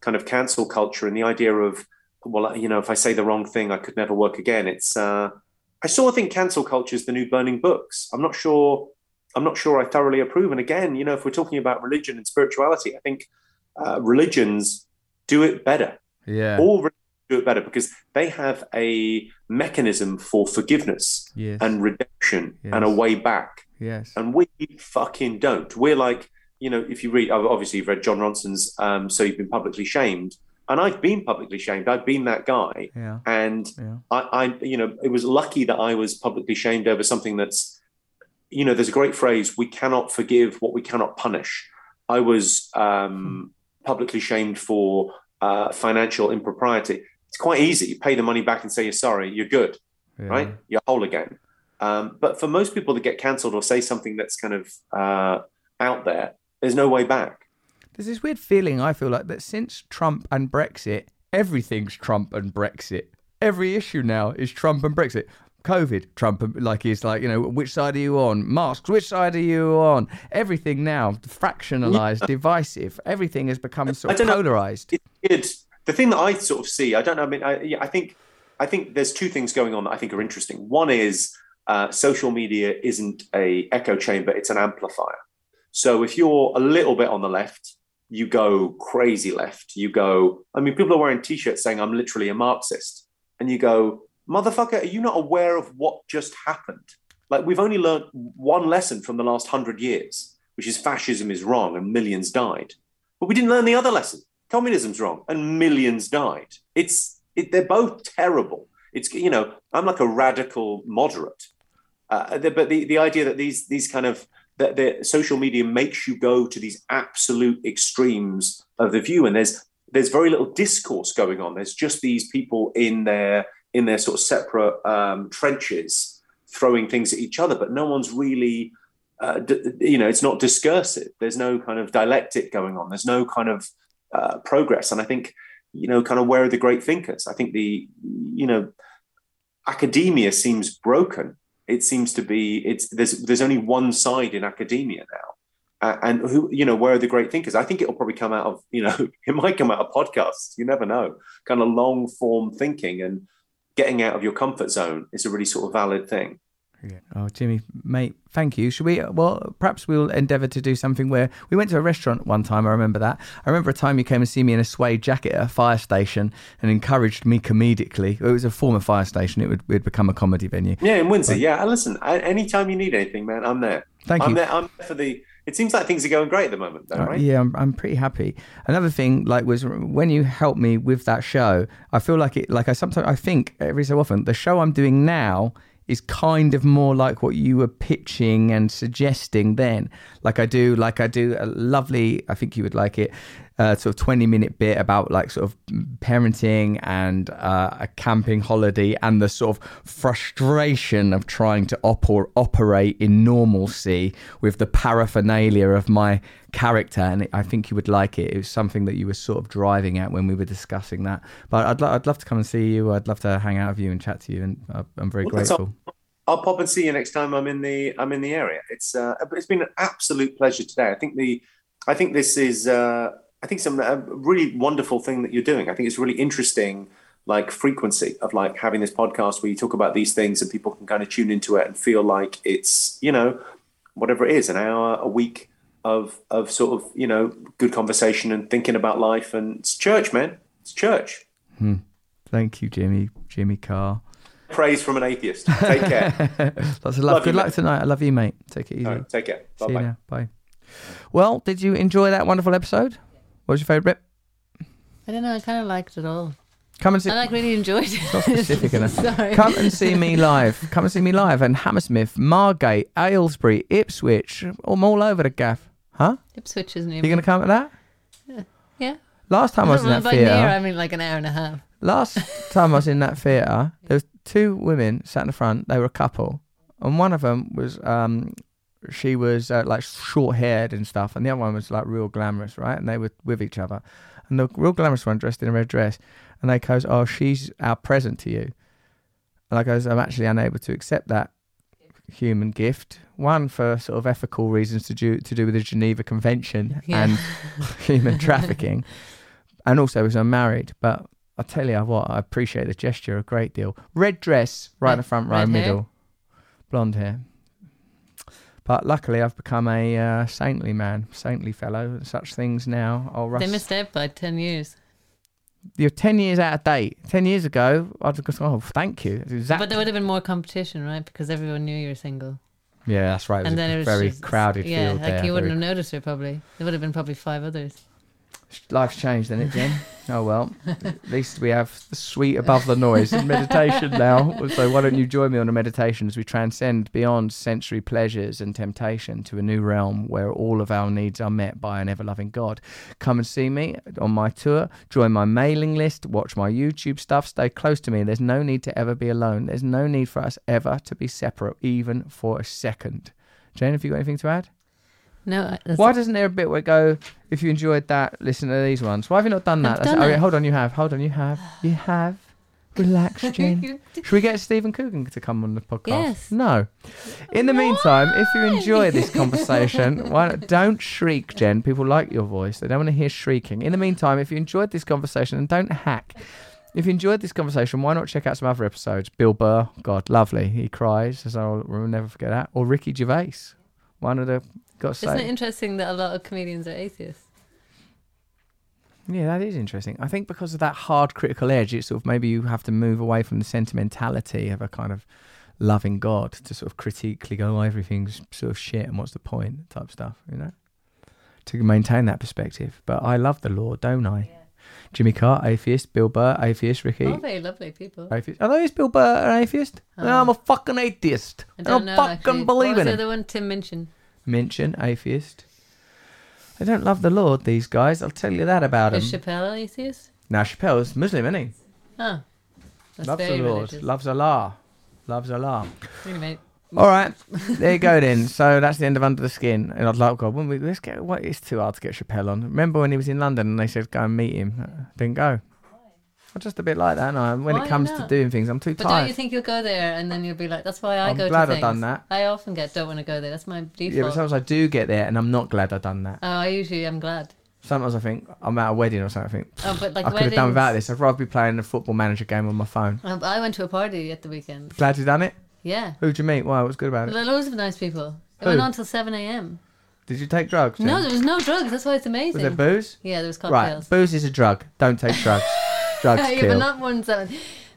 S9: kind of cancel culture and the idea of, well, you know, if I say the wrong thing, I could never work again. It's, uh, I sort of think cancel culture is the new burning books. I'm not sure. I'm not sure I thoroughly approve. And again, you know, if we're talking about religion and spirituality, I think uh, religions do it better.
S1: Yeah.
S9: All religions do it better because they have a mechanism for forgiveness
S1: Yes.
S9: and redemption and a way back.
S1: yes.
S9: And we fucking don't. We're like, you know, if you read, obviously you've read Jon Ronson's um, So You've Been Publicly Shamed. And I've been publicly shamed. I've been that guy.
S1: Yeah.
S9: And
S1: Yeah.
S9: I, I, you know, it was lucky that I was publicly shamed over something that's, you know, there's a great phrase: "We cannot forgive what we cannot punish." I was um, publicly shamed for uh, financial impropriety. It's quite easy. You pay the money back and say you're sorry. You're good,
S1: Yeah.
S9: right? You're whole again. Um, but for most people that get cancelled or say something that's kind of uh, out there, there's no way back.
S1: There's this weird feeling I feel like that since Trump and Brexit, everything's Trump and Brexit. Every issue now is Trump and Brexit. COVID, Trump, and- like he's like, you know, which side are you on? Masks, which side are you on? Everything now, fractionalized, divisive. Everything has become sort of polarized.
S9: It, it's the thing that I sort of see. I don't know. I mean, I, yeah, I think I think there's two things going on that I think are interesting. One is uh, social media isn't a echo chamber; it's an amplifier. So if you're a little bit on the left, you go crazy left. You go. I mean, people are wearing T-shirts saying "I'm literally a Marxist," and you go, "Motherfucker, are you not aware of what just happened?" Like we've only learned one lesson from the last hundred years, which is fascism is wrong and millions died. But we didn't learn the other lesson. Communism's wrong and millions died. It's it, they're both terrible. It's you know I'm like a radical moderate, uh, but the, the idea that these these kind of that the social media makes you go to these absolute extremes of the view, and there's there's very little discourse going on. There's just these people in their in their sort of separate um, trenches throwing things at each other, but no one's really uh, d- you know, it's not discursive. There's no kind of dialectic going on. There's no kind of uh, progress. And I think, you know, kind of where are the great thinkers? I think the, you know, academia seems broken. It seems to be. It's there's there's only one side in academia now. Uh, and who you know where are the great thinkers i think it'll probably come out of you know it might come out of podcasts you never know kind of long form thinking and getting out of your comfort zone is a really sort of valid thing
S1: Yeah. Oh, Jimmy, mate, thank you. Should we? Well, perhaps we'll endeavour to do something where we went to a restaurant one time. I remember that. I remember a time you came and see me in a suede jacket at a fire station and encouraged me comedically. It was a former fire station. It would it would become a comedy venue.
S9: Yeah, in Windsor. Yeah, listen, a- anytime you need anything, man, I'm there.
S1: Thank
S9: I'm
S1: you.
S9: there. I'm there for the. It seems like things are going great at the moment, though,
S1: Uh,
S9: right?
S1: Yeah, I'm, I'm pretty happy. Another thing, like, was when you helped me with that show. I feel like it, like I sometimes I think every so often the show I'm doing now is kind of more like what you were pitching and suggesting then. Like I do, like I do a lovely, I think you would like it, uh, sort of 20 minute bit about like sort of parenting and uh, a camping holiday and the sort of frustration of trying to op- operate in normalcy with the paraphernalia of my character. And I think you would like it. It was something that you were sort of driving at when we were discussing that. But I'd, lo- I'd love to come and see you. I'd love to hang out with you and chat to you. And I- I'm very
S9: Well,
S1: grateful.
S9: I'll pop and see you next time I'm in the I'm in the area. It's uh, it's been an absolute pleasure today. I think the I think this is uh, I think some a really wonderful thing that you're doing. I think it's really interesting, like frequency of like having this podcast where you talk about these things and people can kind of tune into it and feel like it's you know whatever it is an hour a week of of sort of you know good conversation and thinking about life and it's church, man. It's church. Hmm.
S1: Thank you, Jimmy. Jimmy Carr.
S9: Praise from an atheist. Take care.
S1: Lots of love.
S9: Love
S1: Good
S9: you,
S1: luck
S9: mate.
S1: tonight. I love you, mate. Take it easy.
S9: Right, take care. Bye
S1: See you now. Bye. Well, did you enjoy that wonderful episode? What was your favourite bit?
S2: I don't know. I kind of liked it all.
S1: Come and see.
S2: I like really enjoyed it.
S1: not specific enough.
S2: Sorry.
S1: Come and see me live. Come and see me live in Hammersmith, Margate, Aylesbury, Ipswich. I'm all over the gaff. Huh?
S2: Ipswich is near.
S1: You
S2: me.
S1: going to come to that?
S2: Yeah.
S1: Last time I was in that
S2: By near,
S1: theatre.
S2: I mean like an hour and a half.
S1: Last time I was in that theatre, there was two women sat in the front. They were a couple, and one of them was um, she was uh, like short haired and stuff, and the other one was like real glamorous, right? And they were with each other, and the real glamorous one dressed in a red dress, and they goes, "Oh, she's our present to you," and I goes, "I'm actually unable to accept that." Human gift, one for sort of ethical reasons to do to do with the Geneva Convention
S2: Yeah.
S1: and human trafficking, and also because I'm married. But I tell you what, I appreciate the gesture a great deal. Red dress, right in the front row,
S2: red hair?
S1: middle, blonde hair. But luckily, I've become a uh, saintly man, saintly fellow. Such things now. Oh, Russ,
S2: They missed out by ten years,
S1: you're ten years out of date. Ten years ago, I'd have gone, oh, thank you. That's exact-
S2: but there would have been more competition, right? Because everyone knew you were single,
S1: yeah, that's right. It was
S2: and then it was
S1: very
S2: just,
S1: crowded
S2: Yeah,
S1: field
S2: like
S1: there.
S2: you wouldn't
S1: very-
S2: have noticed her probably. There would have been probably five others.
S1: Life's changed, isn't it, Jen? oh well. At least we have the sweet above the noise and meditation now. So why don't you join me on a meditation as we transcend beyond sensory pleasures and temptation to a new realm where all of our needs are met by an ever-loving God. Come and see me on my tour. Join my mailing list. Watch my YouTube stuff. Stay close to me. There's no need to ever be alone. There's no need for us ever to be separate, even for a second. Jane, have you got anything to add?
S2: No,
S1: Why doesn't there a bit where it go, if you enjoyed that, listen to these ones? Why have you not done that?
S2: I've done
S1: oh, hold on, you have. Hold on, you have. You have. Relax, Jen. Should we get Stephen Coogan to come on the podcast?
S2: Yes.
S1: No. In the meantime, if you enjoy this conversation, why not, don't shriek, Jen. People like your voice. They don't want to hear shrieking. In the meantime, if you enjoyed this conversation, and don't hack. If you enjoyed this conversation, why not check out some other episodes? Bill Burr, God, lovely. He cries, as I'll never forget that. Or Ricky Gervais. One of the got.
S2: Isn't it interesting that a lot of comedians are atheists?
S1: Yeah, that is interesting. I think because of that hard critical edge, it's sort of maybe you have to move away from the sentimentality of a kind of loving God to sort of critically go, oh, everything's sort of shit and what's the point type stuff, you know? To maintain that perspective. But I love the Lord, don't I? Jimmy Carr, atheist. Bill Burr, atheist. Ricky,
S2: All very lovely people.
S1: atheist. Although is Bill Burr an atheist? No, I'm a fucking atheist.
S2: I
S1: I
S2: don't
S1: don't,
S2: know.
S1: fucking
S2: actually.
S1: believe
S2: what was
S1: in
S2: the other one? Tim Minchin.
S1: Minchin atheist. They don't love the Lord, these guys. I'll tell you that about them.
S2: Is Chappelle atheist?
S1: Now Chappelle's Muslim, isn't he?
S2: Oh, that's
S1: loves
S2: very
S1: the Lord,
S2: religious.
S1: loves Allah, loves Allah.
S2: Anyway,
S1: All right, there you go then. So that's the end of Under the Skin. And I'd like, God, when we let's get. What it's too hard to get Chappelle on. Remember when he was in London and they said go and meet him? Uh, Didn't go. I'm just a bit like that. No, when
S2: Why
S1: it comes to doing things, I'm too tired.
S2: but don't you think you'll go there and then you'll be like, that's why I
S1: I'm
S2: go
S1: glad
S2: to
S1: I've
S2: things.
S1: done that.
S2: I often get don't want to go there. That's my default.
S1: yeah, but sometimes I do get there and I'm not glad I've done that.
S2: oh, I usually am glad.
S1: Sometimes I think I'm at a wedding or something. I think
S2: Oh, but like
S1: I could have done without this. I'd rather be playing a football manager game on my phone.
S2: Um, I went to a party at the weekend.
S1: Glad you done it.
S2: Yeah.
S1: Who'd you meet? Why? What's good about it?
S2: There loads of nice people. It
S1: Who?
S2: went on till 7 a.m.
S1: Did you take drugs?
S2: No, there was no drugs. That's why it's amazing.
S1: Was there booze?
S2: Yeah, there was cocktails.
S1: Right, booze is a drug. Don't take drugs.
S2: yeah, but not ones that,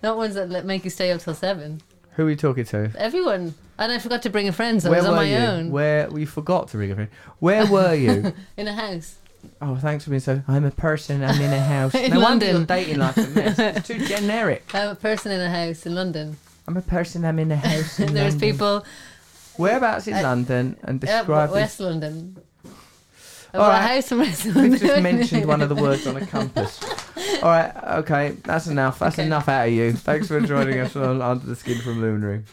S2: not ones that let- make you stay up till seven.
S1: Who are you talking to?
S2: Everyone. And I forgot to bring a friend, so I
S1: Where
S2: was on
S1: were
S2: my
S1: you?
S2: own
S1: Where you forgot to ring a friend? Where were you?
S2: in a house.
S1: oh, thanks for being so. I'm a person. I'm in a house.
S2: In
S1: no wonder
S2: London.
S1: your dating life's a mess. It's too generic.
S2: I'm a person in a house in London.
S1: I'm a person. I'm in a house. In
S2: There's
S1: London.
S2: people
S1: Whereabouts in London and
S2: uh,
S1: describe.
S2: West London.
S1: All
S2: Well,
S1: right.
S2: house in West
S1: We've just mentioned one of the words on a compass. All right, okay, that's enough. That's
S2: Okay.
S1: enough out of you. Thanks for joining us on Under the Skin from Luminary.